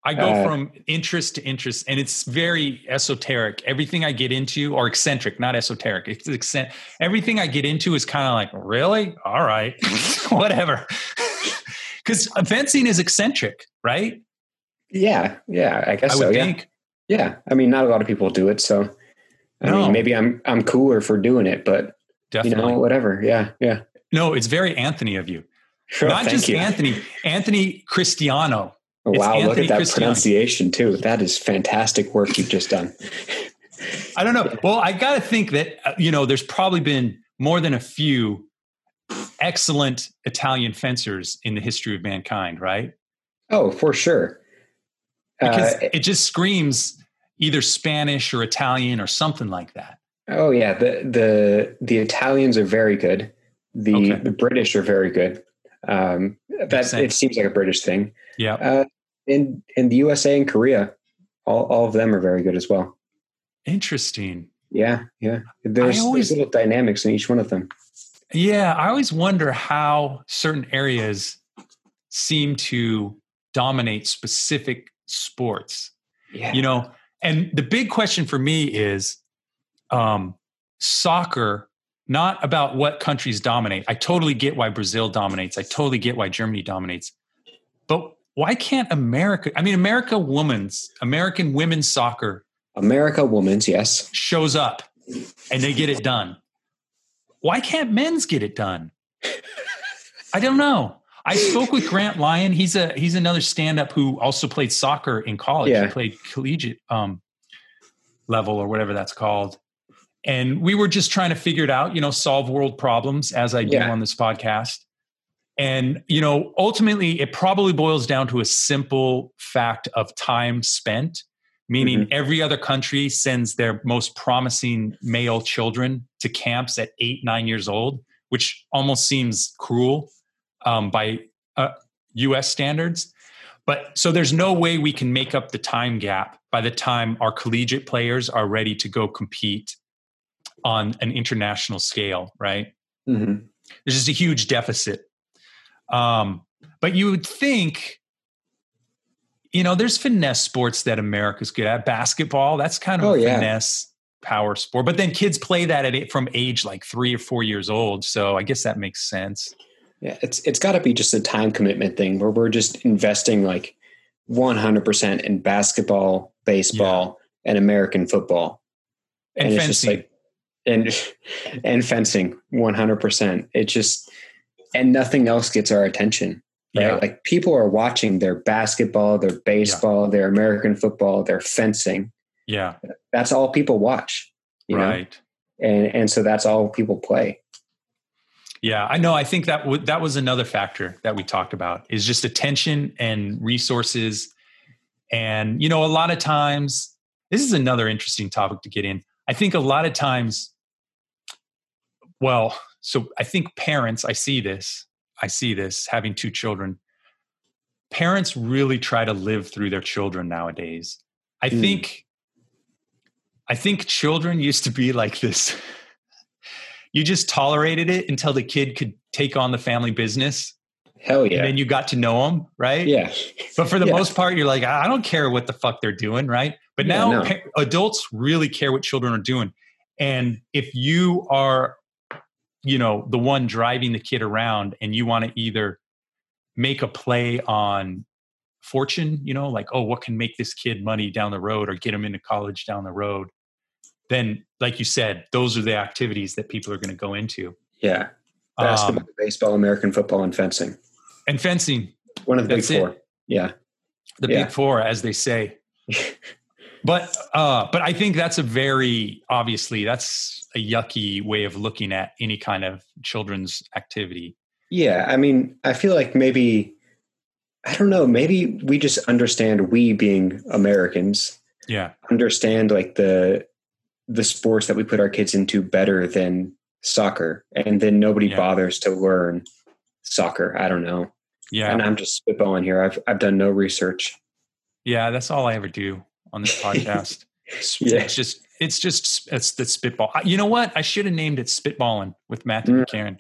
I go Uh, from interest to interest, and it's very esoteric. Everything I get into, or eccentric, not esoteric. It's eccentric. Everything I get into is kind of like, really? All right, whatever. Because fencing is eccentric, right? yeah, yeah. I guess I so. yeah, think. yeah. I mean, not a lot of people do it, so I No. mean, maybe I'm I'm cooler for doing it, but Definitely. you know, whatever. Yeah, yeah. No, it's very Anthony of you. Sure. not just you. Anthony, Anthony Cristiano. Oh, It's wow, look at that Cristiano. pronunciation too. That is fantastic work you've just done. I don't know. Well, I got to think that, uh, you know, there's probably been more than a few excellent Italian fencers in the history of mankind, right? Oh, for sure. Because Uh, it just screams either Spanish or Italian or something like that. oh yeah, the the the Italians are very good. The Okay. the British are very good. Um, that it seems like a British thing. Yeah. Uh, in in the USA and Korea, all all of them are very good as well. Interesting. Yeah, yeah. There's, always- there's little dynamics in each one of them. Yeah. I always wonder how certain areas seem to dominate specific sports. Yeah. You know, and the big question for me is um, soccer, not about what countries dominate. I totally get why Brazil dominates. I totally get why Germany dominates. But why can't America? I mean, America women's, American women's soccer America women's, yes. shows up and they get it done. Why can't men's get it done? I don't know. I spoke with Grant Lyon. He's a he's another stand-up who also played soccer in college. Yeah. He played collegiate um, level or whatever that's called. And we were just trying to figure it out, you know, solve world problems as I do Yeah. on this podcast. And you know, ultimately it probably boils down to a simple fact of time spent meaning every other country sends their most promising male children to camps at eight, nine years old, which almost seems cruel um, by uh, US standards. But so there's no way we can make up the time gap by the time our collegiate players are ready to go compete on an international scale, right? Mhm. There's just a huge deficit. Um, but you would think, you know, there's finesse sports that America's good at. Basketball, that's kind of Oh, a yeah. finesse power sport. But then kids play that at eight, from age like three or four years old. So I guess that makes sense. Yeah, it's it's got to be just a time commitment thing where we're just investing like 100% in basketball, baseball, and American football. And, it's just like and and fencing 100%. It just and nothing else gets our attention. Right? yeah. Like people are watching their basketball, their baseball, their American football, their fencing. yeah. That's all people watch. You know? Right. And and so that's all people play. Yeah, I know. I think that w- that was another factor that we talked about is just attention and resources, and you know, a lot of times this is another interesting topic to get in. I think a lot of times, well, so I think parents. I see this. I see this having two children. Parents really try to live through their children nowadays. I Mm. think. I think children used to be like this you just tolerated it until the kid could take on the family business Hell yeah. and then you got to know them right yeah. but for the Yeah. most part you're like i don't care what the fuck they're doing right but Yeah, now no. adults really care what children are doing and if you are you know the one driving the kid around and you want to either make a play on fortune you know like oh what can make this kid money down the road or get him into college down the road then like you said those are the activities that people are going to go into Yeah. Um, Basketball, baseball, American football, and fencing. and fencing One of the That's big it. four. Yeah. the Yeah. big four as they say but uh but i think that's a very obviously that's a yucky way of looking at any kind of children's activity Yeah. I mean, I feel like maybe, I don't know, maybe we just understand, we being Americans, yeah understand like the, the sports that we put our kids into better than soccer. And then nobody Yeah. bothers to learn soccer. I don't know. yeah And I'm just spitballing here. I've, I've done no research. yeah that's all i ever do on this podcast It's- Yeah. it's just it's just it's the spitball you know what i should have named it spitballing with matthew Mm. mccarron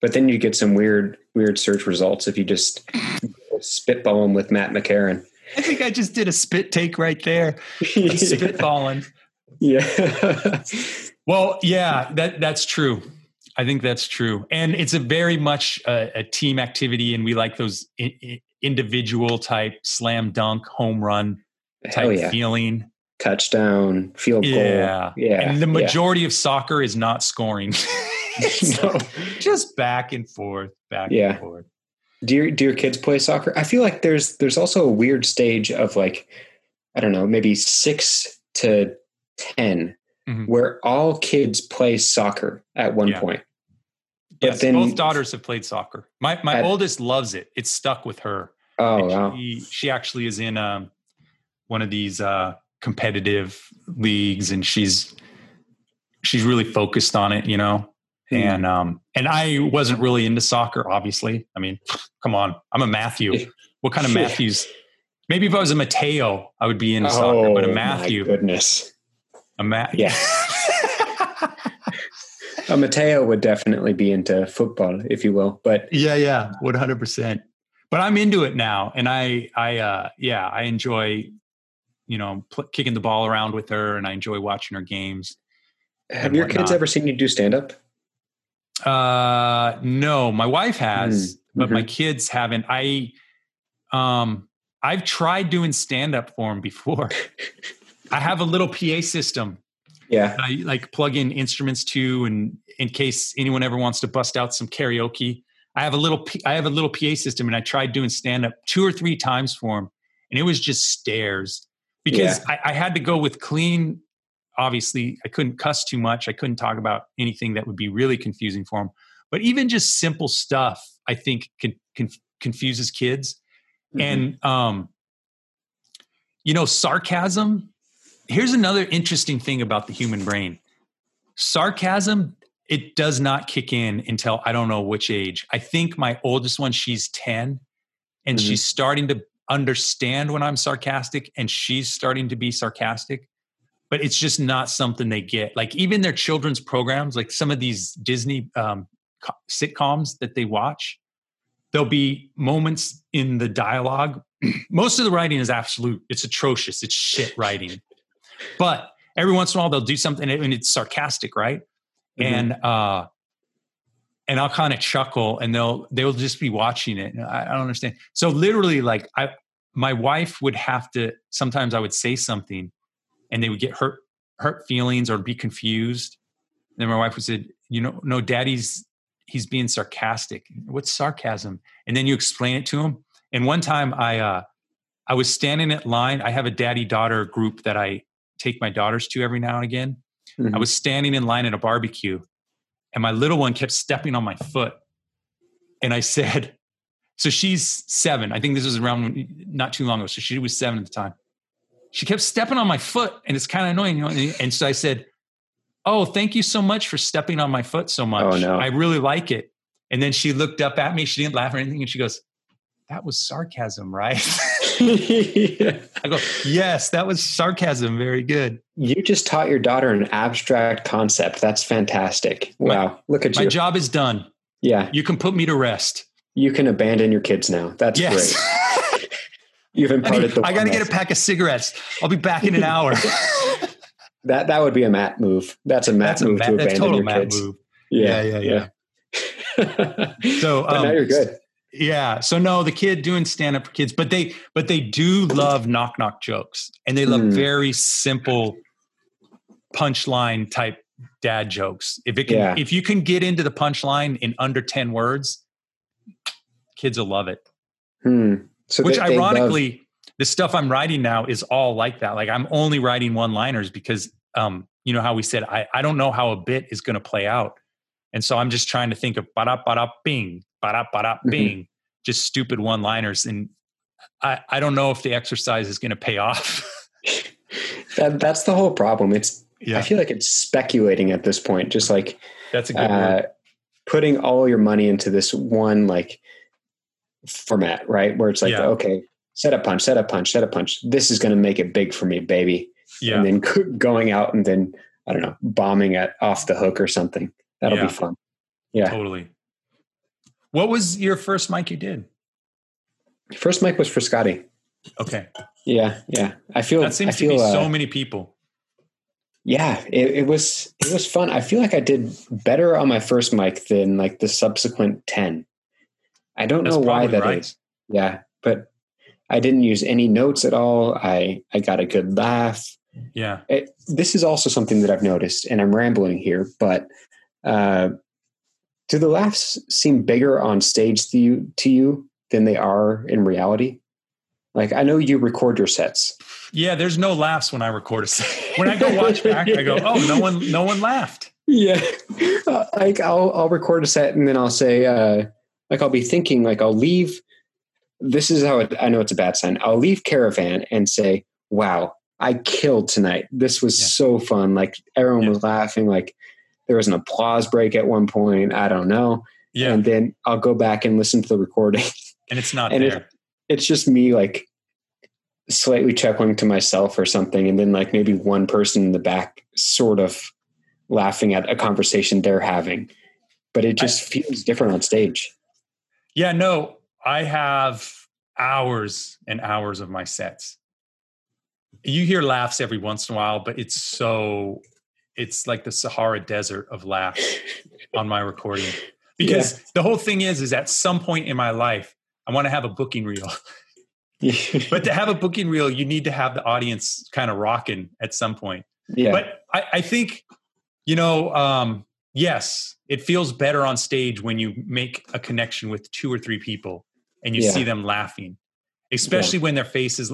But then you get some weird, weird search results if you just spitball them with Matt McCarran. i think i just did a spit take right there spitballing yeah. Well, yeah, that that's true. I think that's true, and it's a very much a, a team activity, and we like those individual type slam dunk, home run type yeah. feeling. Touchdown, field goal. Yeah, Yeah. and the yeah. majority of soccer is not scoring. so just back and forth, back Yeah. and forth. do your do your kids play soccer? I feel like there's there's also a weird stage of like I don't know, maybe six to 10 Mhm. where all kids play soccer at one Yeah. point. But Yes, then- both daughters have played soccer. My my At- oldest loves it. It's stuck with her. Oh wow. she, she actually is in um, one of these uh, competitive leagues, and she's she's really focused on it, you know. Hmm. And um, and I wasn't really into soccer, obviously. I mean, come on, I'm a Matthew. What kind of Matthews? Maybe if I was a Mateo, I would be into soccer, but a Oh, my Matthew, goodness. a Matt, Yeah. A Mateo would definitely be into football, if you will. But yeah, yeah, one hundred percent. but I'm into it now, and I I uh, yeah I enjoy you know pl- kicking the ball around with her, and I enjoy watching her games. Have your kids ever seen you do stand up? Uh, no, my wife has, Mm, but my kids haven't. I, um, I've tried doing stand up for them before. I have a little PA system Yeah. I like plug in instruments to, and in case anyone ever wants to bust out some karaoke, I have a little P- I have a little PA system, and I tried doing stand up two or three times for him, and it was just stares because I, I had to go with clean. Obviously, I couldn't cuss too much. I couldn't talk about anything that would be really confusing for them. But even just simple stuff, I think, can, can confuses kids. Mhm. And um, you know, sarcasm. Here's another interesting thing about the human brain. Sarcasm, it does not kick in until I don't know which age. I think my oldest one, she's 10, and Mhm. she's starting to understand when I'm sarcastic, and she's starting to be sarcastic. But it's just not something they get. Like even their children's programs, like some of these Disney um, sitcoms that they watch, there'll be moments in the dialogue. Most of the writing is absolute. It's atrocious. It's shit writing. But every once in a while they'll do something and it's sarcastic, right? Mhm. And uh and I'll kind of chuckle and they'll they'll just be watching it. I, I don't understand. So literally like I my wife would have to sometimes I would say something and they would get hurt hurt feelings or be confused. And then my wife would say, you know, no, daddy's he's being sarcastic. What's sarcasm? And then you explain it to him. And one time I uh I was standing at line. I have a daddy daughter group that I take my daughters to every now and again. Mhm. I was standing in line at a barbecue and my little one kept stepping on my foot. And I said, so she's seven. I think this was around not too long ago. So she was seven at the time. She kept stepping on my foot and it's kind of annoying. You know? and, so I said, Oh, thank you so much for stepping on my foot so oh, much. Oh, no. I really like it. And then she looked up at me. She didn't laugh or anything. And she goes, That was sarcasm, right? Yeah. I go, Yes, that was sarcasm. Very good. You just taught your daughter an abstract concept. That's fantastic. My- Wow. Look at My you. My job is done. yeah. You can put me to rest. You can abandon your kids now. That's Yes. great. You've I, imparted the I got to get a pack of cigarettes. I'll be back in an hour. That that would be a Matt move. That's a Matt that's a move Matt, to that's abandon total your Matt kids. move. Yeah, Yeah, yeah, yeah. So, but now um, you're good. Yeah. So no, the kid doing stand up for kids, but they but they do love knock knock jokes, and they love Mm. very simple punchline type dad jokes. If it can, Yeah. if you can get into the punchline in under ten words, kids will love it. Hmm. So Which they- they love- ironically, the stuff I'm writing now is all like that. Like I'm only writing one liners because, um, you know how we said I I don't know how a bit is going to play out, and so I'm just trying to think of ba da ba da bing ba Mhm. bing, just stupid one liners, and I I don't know if the exercise is going to pay off. that, that's the whole problem. It's yeah, I feel like it's speculating at this point, just like that's a good uh, putting all your money into this one like format, right? Where it's like, Yeah. okay, set a punch, set a punch, set a punch. This is going to make it big for me, baby. Yeah, And then going out and then I don't know, bombing at off the hook or something. That'll Yeah. be fun. Yeah. totally. What was your first mic you did? First mic was for Scotty. Okay, Yeah, yeah. I feel. that seems I feel, to be uh, so many people. Yeah, it, it was it was fun. I feel like I did better on my first mic than like the subsequent ten. I don't That's know why that is. right. Yeah, but I didn't use any notes at all. I I got a good laugh. Yeah, It, this is also something that I've noticed, and I'm rambling here, but uh, do the laughs seem bigger on stage to you to you than they are in reality? Like I know you record your sets. yeah. There's no laughs when I record a set. When I go watch back, I go, "Oh, no one, no one laughed." Yeah, Uh, like I'll I'll record a set and then I'll say uh, like I'll be thinking like I'll leave. This is how it, I know it's a bad sign. I'll leave caravan and say, "Wow, I killed tonight. This was Yeah. so fun. Like everyone Yeah. was laughing. Like there was an applause break at one point. I don't know. Yeah, And then I'll go back and listen to the recording. and it's not and it- there. it's just me like slightly chuckling to myself or something and then like maybe one person in the back sort of laughing at a conversation they're having but it just feels different on stage Yeah, no, I have hours and hours of my sets. You hear laughs every once in a while, but it's so it's like the Sahara Desert of laughs on my recording. Because yeah. the whole thing is, is at some point in my life, I want to have a booking reel. but to have a booking reel, you need to have the audience kind of rocking at some point. Yeah. But I, I think, you know, um, yes, it feels better on stage when you make a connection with two or three people and you yeah. see them laughing, especially yeah. when their faces.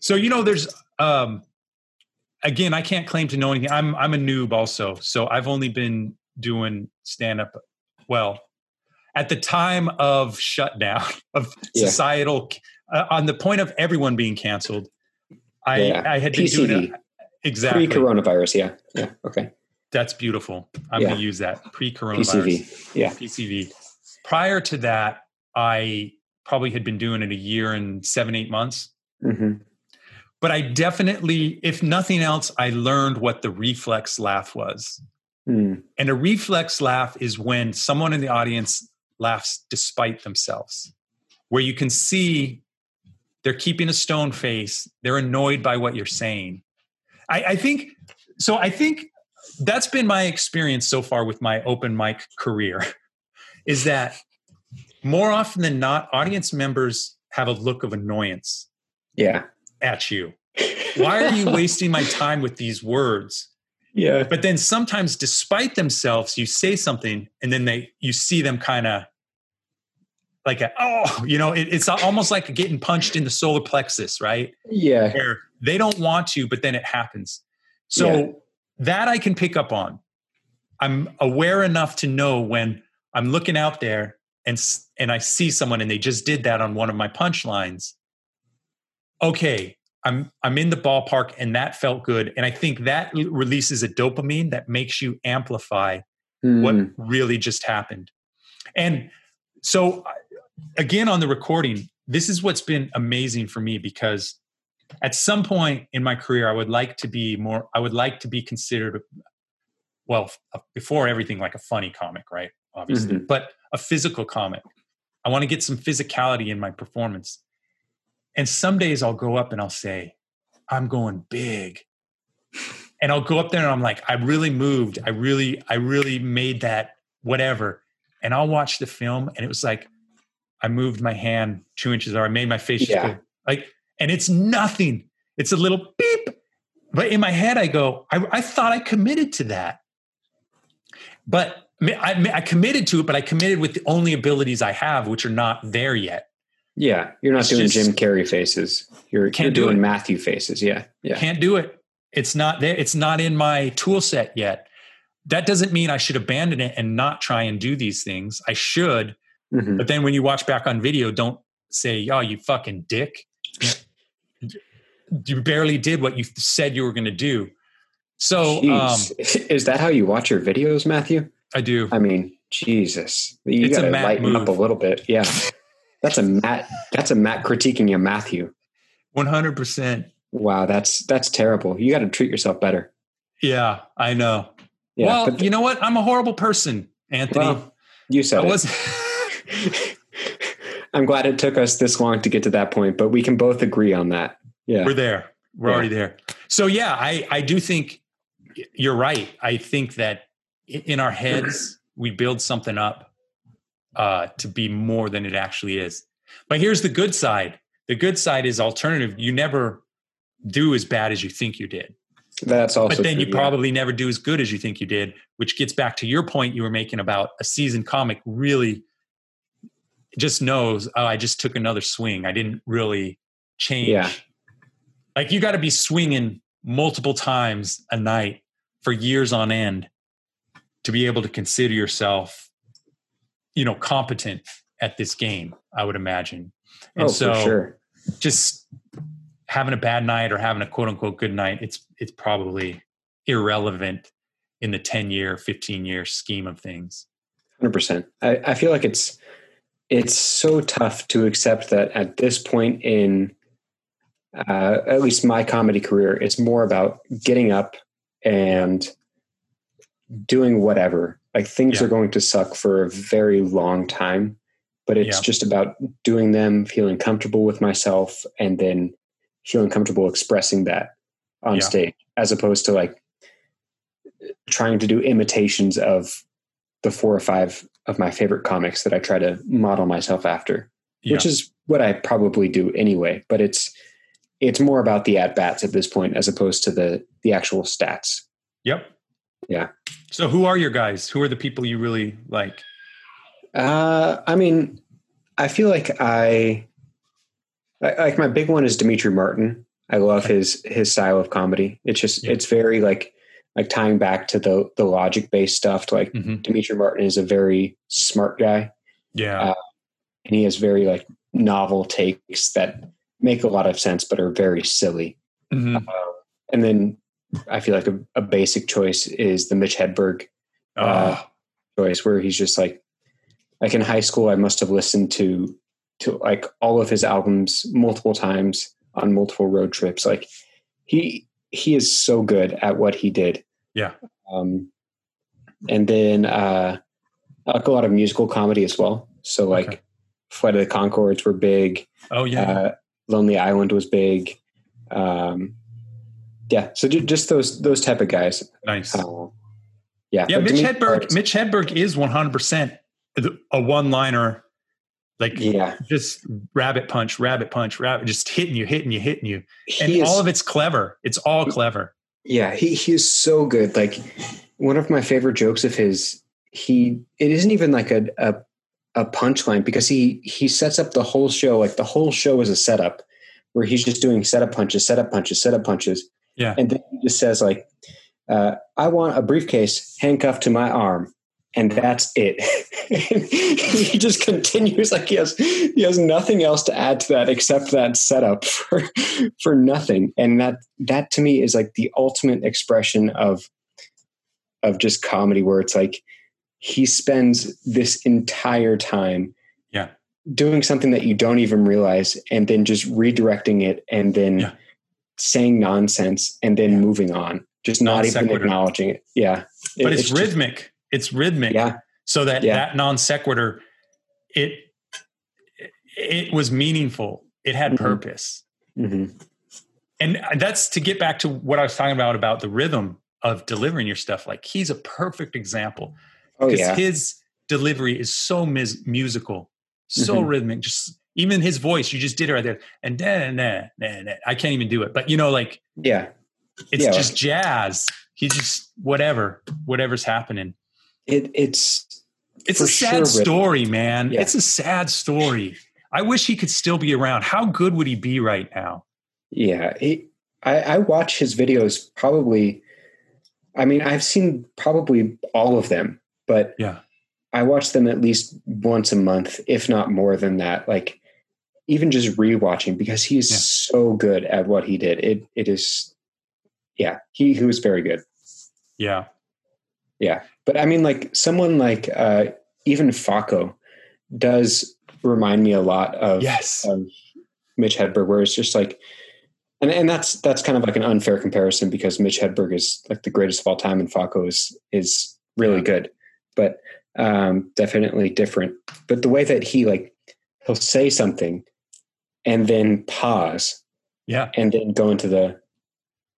So you know, there's um, again, I can't claim to know anything. I'm I'm a noob also, so I've only been doing stand up. Well, at the time of shutdown of yeah. societal, uh, on the point of everyone being canceled, I I had been PCV. doing it exactly pre-coronavirus. Yeah, yeah, okay. That's beautiful. I'm going to use that pre-coronavirus. PCV. Yeah, PCV. Prior to that, I probably had been doing it a year and seven, eight months. Mm-hmm. But I definitely, if nothing else, I learned what the reflex laugh was. Mm. And a reflex laugh is when someone in the audience laughs despite themselves, where you can see they're keeping a stone face, they're annoyed by what you're saying. I, I think so. I think that's been my experience so far with my open mic career is that more often than not, audience members have a look of annoyance. Yeah. At you. Why are you wasting my time with these words? Yeah. But then sometimes, despite themselves, you say something and then they you see them kind of like a, oh, you know, it, it's almost like getting punched in the solar plexus, right? Yeah. Where they don't want to, but then it happens. So yeah. that I can pick up on. I'm aware enough to know when I'm looking out there and and I see someone and they just did that on one of my punchlines, okay, I'm I'm in the ballpark and that felt good. And I think that releases a dopamine that makes you amplify mm. what hmm. really just happened. And so again on the recording, this is what's been amazing for me because at some point in my career I would like to be more I would like to be considered well before everything like a funny comic, right? Obviously. Mm-hmm. But a physical comic. I want to get some physicality in my performance. And some days I'll go up and I'll say, I'm going big. And I'll go up there and I'm like, I really moved. I really, I really made that whatever. And I'll watch the film and it was like, I moved my hand two inches or I made my face yeah. like, and it's nothing. It's a little beep. But in my head, I go, I, I thought I committed to that. But I, I, committed to it, but I committed with the only abilities I have, which are not there yet. Yeah, you're not it's doing just, Jim Carrey faces. You're, can't you're doing do Matthew faces. Yeah, yeah. Can't do it. It's not there. It's not in my tool set yet. That doesn't mean I should abandon it and not try and do these things. I should, mm-hmm. but then when you watch back on video, don't say, "Oh, you fucking dick." you barely did what you said you were going to do. So, um, is that how you watch your videos, Matthew? I do. I mean, Jesus, you got to lighten move. up a little bit. Yeah, that's a Matt. That's a Matt critiquing you, Matthew. One hundred percent. Wow, that's that's terrible. You got to treat yourself better. Yeah, I know. Yeah, well, the, you know what? I'm a horrible person, Anthony. Well, you said I was. I'm glad it took us this long to get to that point, but we can both agree on that. Yeah, we're there. We're yeah. already there. So yeah, I I do think you're right. I think that in our heads we build something up uh, to be more than it actually is. But here's the good side. The good side is alternative you never do as bad as you think you did. That's also but then true, you yeah. probably never do as good as you think you did which gets back to your point you were making about a seasoned comic really just knows oh i just took another swing. I didn't really change. Yeah. like you got to be swinging multiple times a night for years on end to be able to consider yourself, you know, competent at this game, I would imagine. And oh, so sure. just having a bad night or having a quote unquote good night, it's it's probably irrelevant in the 10 year, 15 year scheme of things. 100%. I, I feel like it's it's so tough to accept that at this point in uh, at least my comedy career, it's more about getting up and doing whatever. Like things yeah. are going to suck for a very long time. but it's Yeah. just about doing them, feeling comfortable with myself, and then feeling comfortable expressing that on Yeah. stage, as opposed to like trying to do imitations of the four or five of my favorite comics that I try to model myself after, which is what I probably do anyway. But it's it's more about the at bats at this point as opposed to the the actual stats. Yep. Yeah. So who are your guys? Who are the people you really like? Uh, I mean, I feel like I like my big one is Demetri Martin. I love his his style of comedy. It's just Yeah. it's very like like tying back to the the logic based stuff. To like Mhm. Demetri Martin is a very smart guy, Yeah. Uh, and he has very like novel takes that make a lot of sense but are very silly. Mhm. Uh, and then I feel like a, a basic choice is the Mitch Hedberg uh, Oh, choice where he's just like like in high school I must have listened to to like all of his albums multiple times on multiple road trips like he he is so good at what he did Yeah. um and then uh I like a lot of musical comedy as well so like Okay. Flight of the Conchords were big oh yeah. uh Lonely Island was big um yeah so ju- just those those type of guys nice. uh, yeah yeah, Mitch Hedberg. Mitch Hedberg is 100% a one-liner, like yeah just rabbit punch, rabbit punch, rabbit, just hitting you, hitting you, hitting you, and is- all of it's clever. It's all clever. Yeah, he he is so good. Like one of my favorite jokes of his, he it isn't even like a a, a punchline because he he sets up the whole show. Like the whole show is a setup where he's just doing setup punches, setup punches, setup punches. Yeah. And then he just says like, uh, "I want a briefcase handcuffed to my arm." And that's it. he just continues like he has he has nothing else to add to that except that setup for for nothing. And that that to me is like the ultimate expression of of just comedy where it's like he spends this entire time Yeah. doing something that you don't even realize and then just redirecting it and then Yeah. Saying nonsense and then moving on just not even acknowledging it yeah But It- it's, just- rhythmic. it's rhythmic. yeah So that Yeah. that non sequitur, it it was meaningful. It had Mhm. purpose. Mhm. and that's to get back to what I was talking about about the rhythm of delivering your stuff. Like he's a perfect example oh yeah his delivery is so mis- musical, so Mhm. rhythmic. Just even his voice, you just did it right there. And then, nah, nah, nah. I can't even do it, but you know, like yeah it's Yeah, just jazz. He just whatever, whatever's happening. it it's It's a sad sure, story, man. Yeah. It's a sad story. I wish he could still be around. How good would he be right now? Yeah, he, I, I watch his videos probably. I mean, I've seen probably all of them, but Yeah. I watch them at least once a month, if not more than that. Like even just rewatching because he is Yeah. so good at what he did. It it is, yeah, he he was very good. Yeah. Yeah, but I mean, like someone like uh, even Faco does remind me a lot of Yes. of Mitch Hedberg, where it's just like, and and that's that's kind of like an unfair comparison because Mitch Hedberg is like the greatest of all time, and Faco is is really good, but um, definitely different. But the way that he like he'll say something and then pause Yeah. and then go into the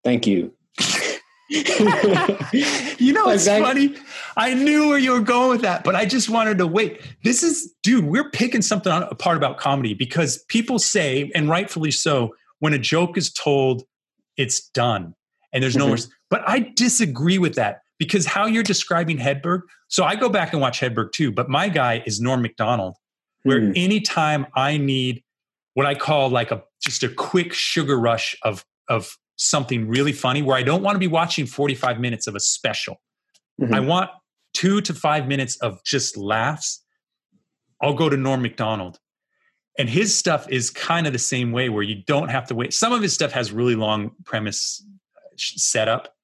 thank you. you know, it's funny. I knew where you were going with that, but I just wanted to wait. This is, dude, we're picking something apart about comedy because people say, and rightfully so, when a joke is told, it's done and there's no Mhm. more. But I disagree with that because how you're describing Hedberg. So I go back and watch Hedberg too, but my guy is Norm Macdonald, where Hmm. anytime I need what I call like a just a quick sugar rush of of something really funny, where I don't want to be watching 45 minutes of a special. Mhm. I want two to five minutes of just laughs. I'll go to Norm Macdonald. And his stuff is kind of the same way where you don't have to wait. Some of his stuff has really long premise sh- setup,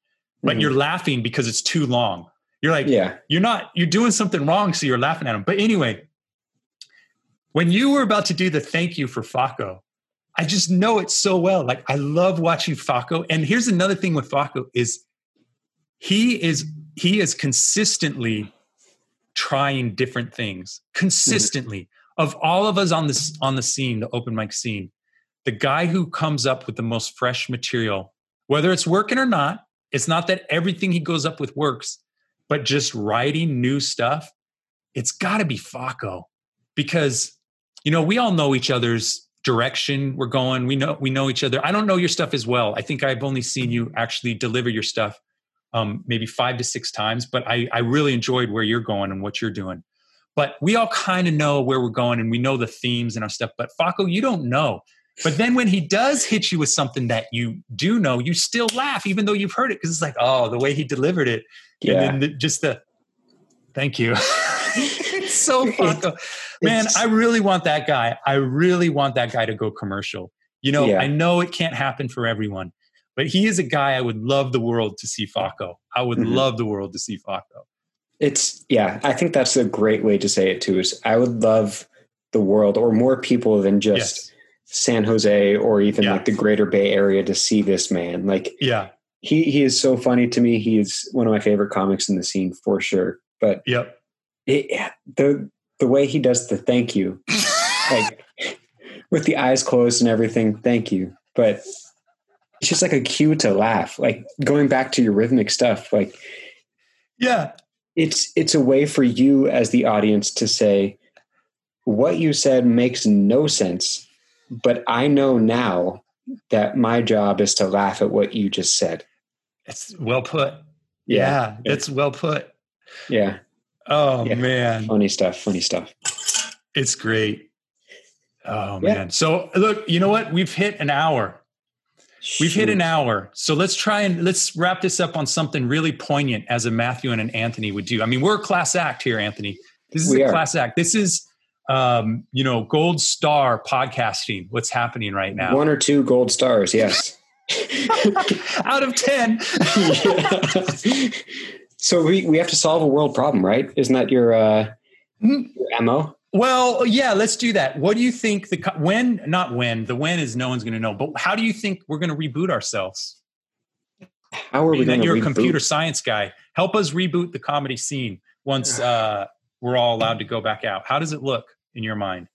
but Mhm. you're laughing because it's too long. You're like, yeah, you're not, you're doing something wrong, so you're laughing at him. But anyway, when you were about to do the thank you for Faco, I just know it so well. Like I love watching Faco. And here's another thing with Faco is he is he is consistently trying different things consistently of all of us on this on the scene, the open mic scene, the guy who comes up with the most fresh material, whether it's working or not, it's not that everything he goes up with works, but just writing new stuff, it's got to be Faco because you know we all know each other's direction we're going. We know we know each other. I don't know your stuff as well. I think I've only seen you actually deliver your stuff um, maybe five to six times, but I, I really enjoyed where you're going and what you're doing. But we all kind of know where we're going and we know the themes and our stuff. But Faco, you don't know. But then when he does hit you with something that you do know, you still laugh, even though you've heard it, because it's like, oh, the way he delivered it. Yeah. And then the, just the, thank you. so Faco. Man, I really want that guy. I really want that guy to go commercial. You know, yeah. I know it can't happen for everyone, but he is a guy I would love the world to see Faco. I would mm-hmm. love the world to see Faco. It's yeah, I think that's a great way to say it too. Is I would love the world or more people than just yes. San Jose or even yeah. like the greater Bay Area to see this man. Like yeah. He he is so funny to me. He is one of my favorite comics in the scene for sure. But yep. It, the the way he does the thank you, like with the eyes closed and everything, thank you. But it's just like a cue to laugh. Like going back to your rhythmic stuff, like yeah, it's it's a way for you as the audience to say what you said makes no sense, but I know now that my job is to laugh at what you just said. It's well put. Yeah, yeah it's well put. Yeah. Oh yeah. man. Funny stuff. Funny stuff. It's great. Oh man. So look, you know what? We've hit an hour. Shoot. We've hit an hour. So let's try and let's wrap this up on something really poignant as a Matthew and an Anthony would do. I mean, we're a class act here, Anthony. This is we a are. class act. This is um, you know, gold star podcasting. What's happening right now? One or two gold stars, yes. Out of 10. so we, we have to solve a world problem, right? Isn't that your, uh, mm-hmm. your MO? Well, yeah, let's do that. What do you think the when not when the when is no one's going to know, but how do you think we're going to reboot ourselves? How are we going to? You're reboot? a computer science guy. Help us reboot the comedy scene once uh, we're all allowed to go back out. How does it look in your mind?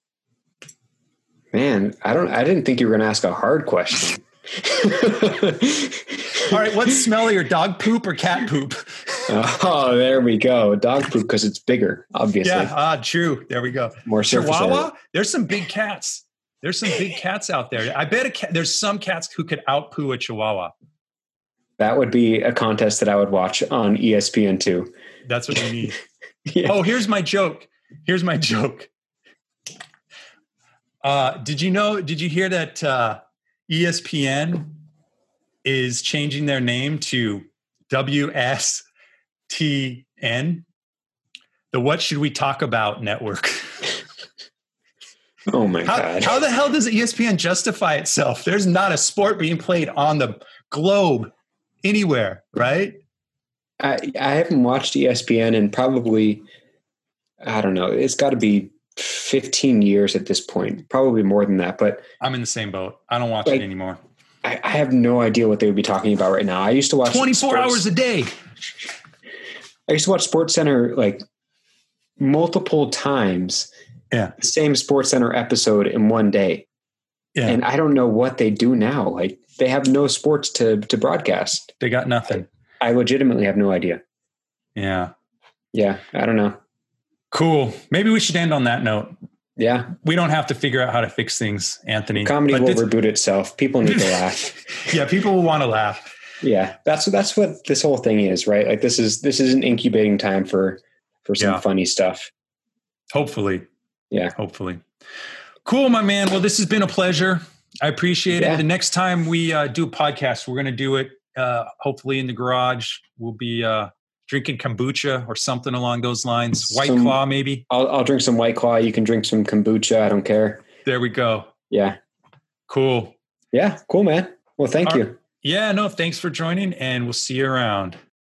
Man, I don't. I didn't think you were going to ask a hard question. All right, what's smellier, dog poop or cat poop? oh, there we go. Dog poop because it's bigger, obviously. Yeah, ah, true. There we go. More Chihuahua. Area. There's some big cats. There's some big cats out there. I bet a cat, there's some cats who could out poo a Chihuahua. That would be a contest that I would watch on ESPN two. That's what we need. yeah. Oh, here's my joke. Here's my joke. Uh, did you know? Did you hear that uh, ESPN is changing their name to WSTN, the What Should We Talk About Network. oh my how, God. How the hell does ESPN justify itself? There's not a sport being played on the globe anywhere, right? I, I haven't watched ESPN in probably, I don't know, it's got to be 15 years at this point, probably more than that. But I'm in the same boat. I don't watch like, it anymore. I, I, have no idea what they would be talking about right now. I used to watch 24 sports, hours a day. I used to watch Sports Center like multiple times. Yeah. The same Sports Center episode in one day. Yeah. And I don't know what they do now. Like they have no sports to to broadcast. They got nothing. I legitimately have no idea. Yeah. Yeah. I don't know. Cool. Maybe we should end on that note. Yeah. We don't have to figure out how to fix things, Anthony. Comedy but will reboot itself. People need to laugh. yeah, people will want to laugh. Yeah. That's that's what this whole thing is, right? Like this is this is an incubating time for for some yeah. funny stuff. Hopefully. Yeah. Hopefully. Cool, my man. Well, this has been a pleasure. I appreciate yeah. it. The next time we uh, do a podcast, we're going to do it uh, hopefully in the garage. We'll be uh, drinking kombucha or something along those lines. White some, Claw, maybe. I'll, I'll drink some White Claw. You can drink some kombucha. I don't care. There we go. Yeah. Cool. Yeah. Cool, man. Well, thank All you. Yeah. No, thanks for joining, and we'll see you around.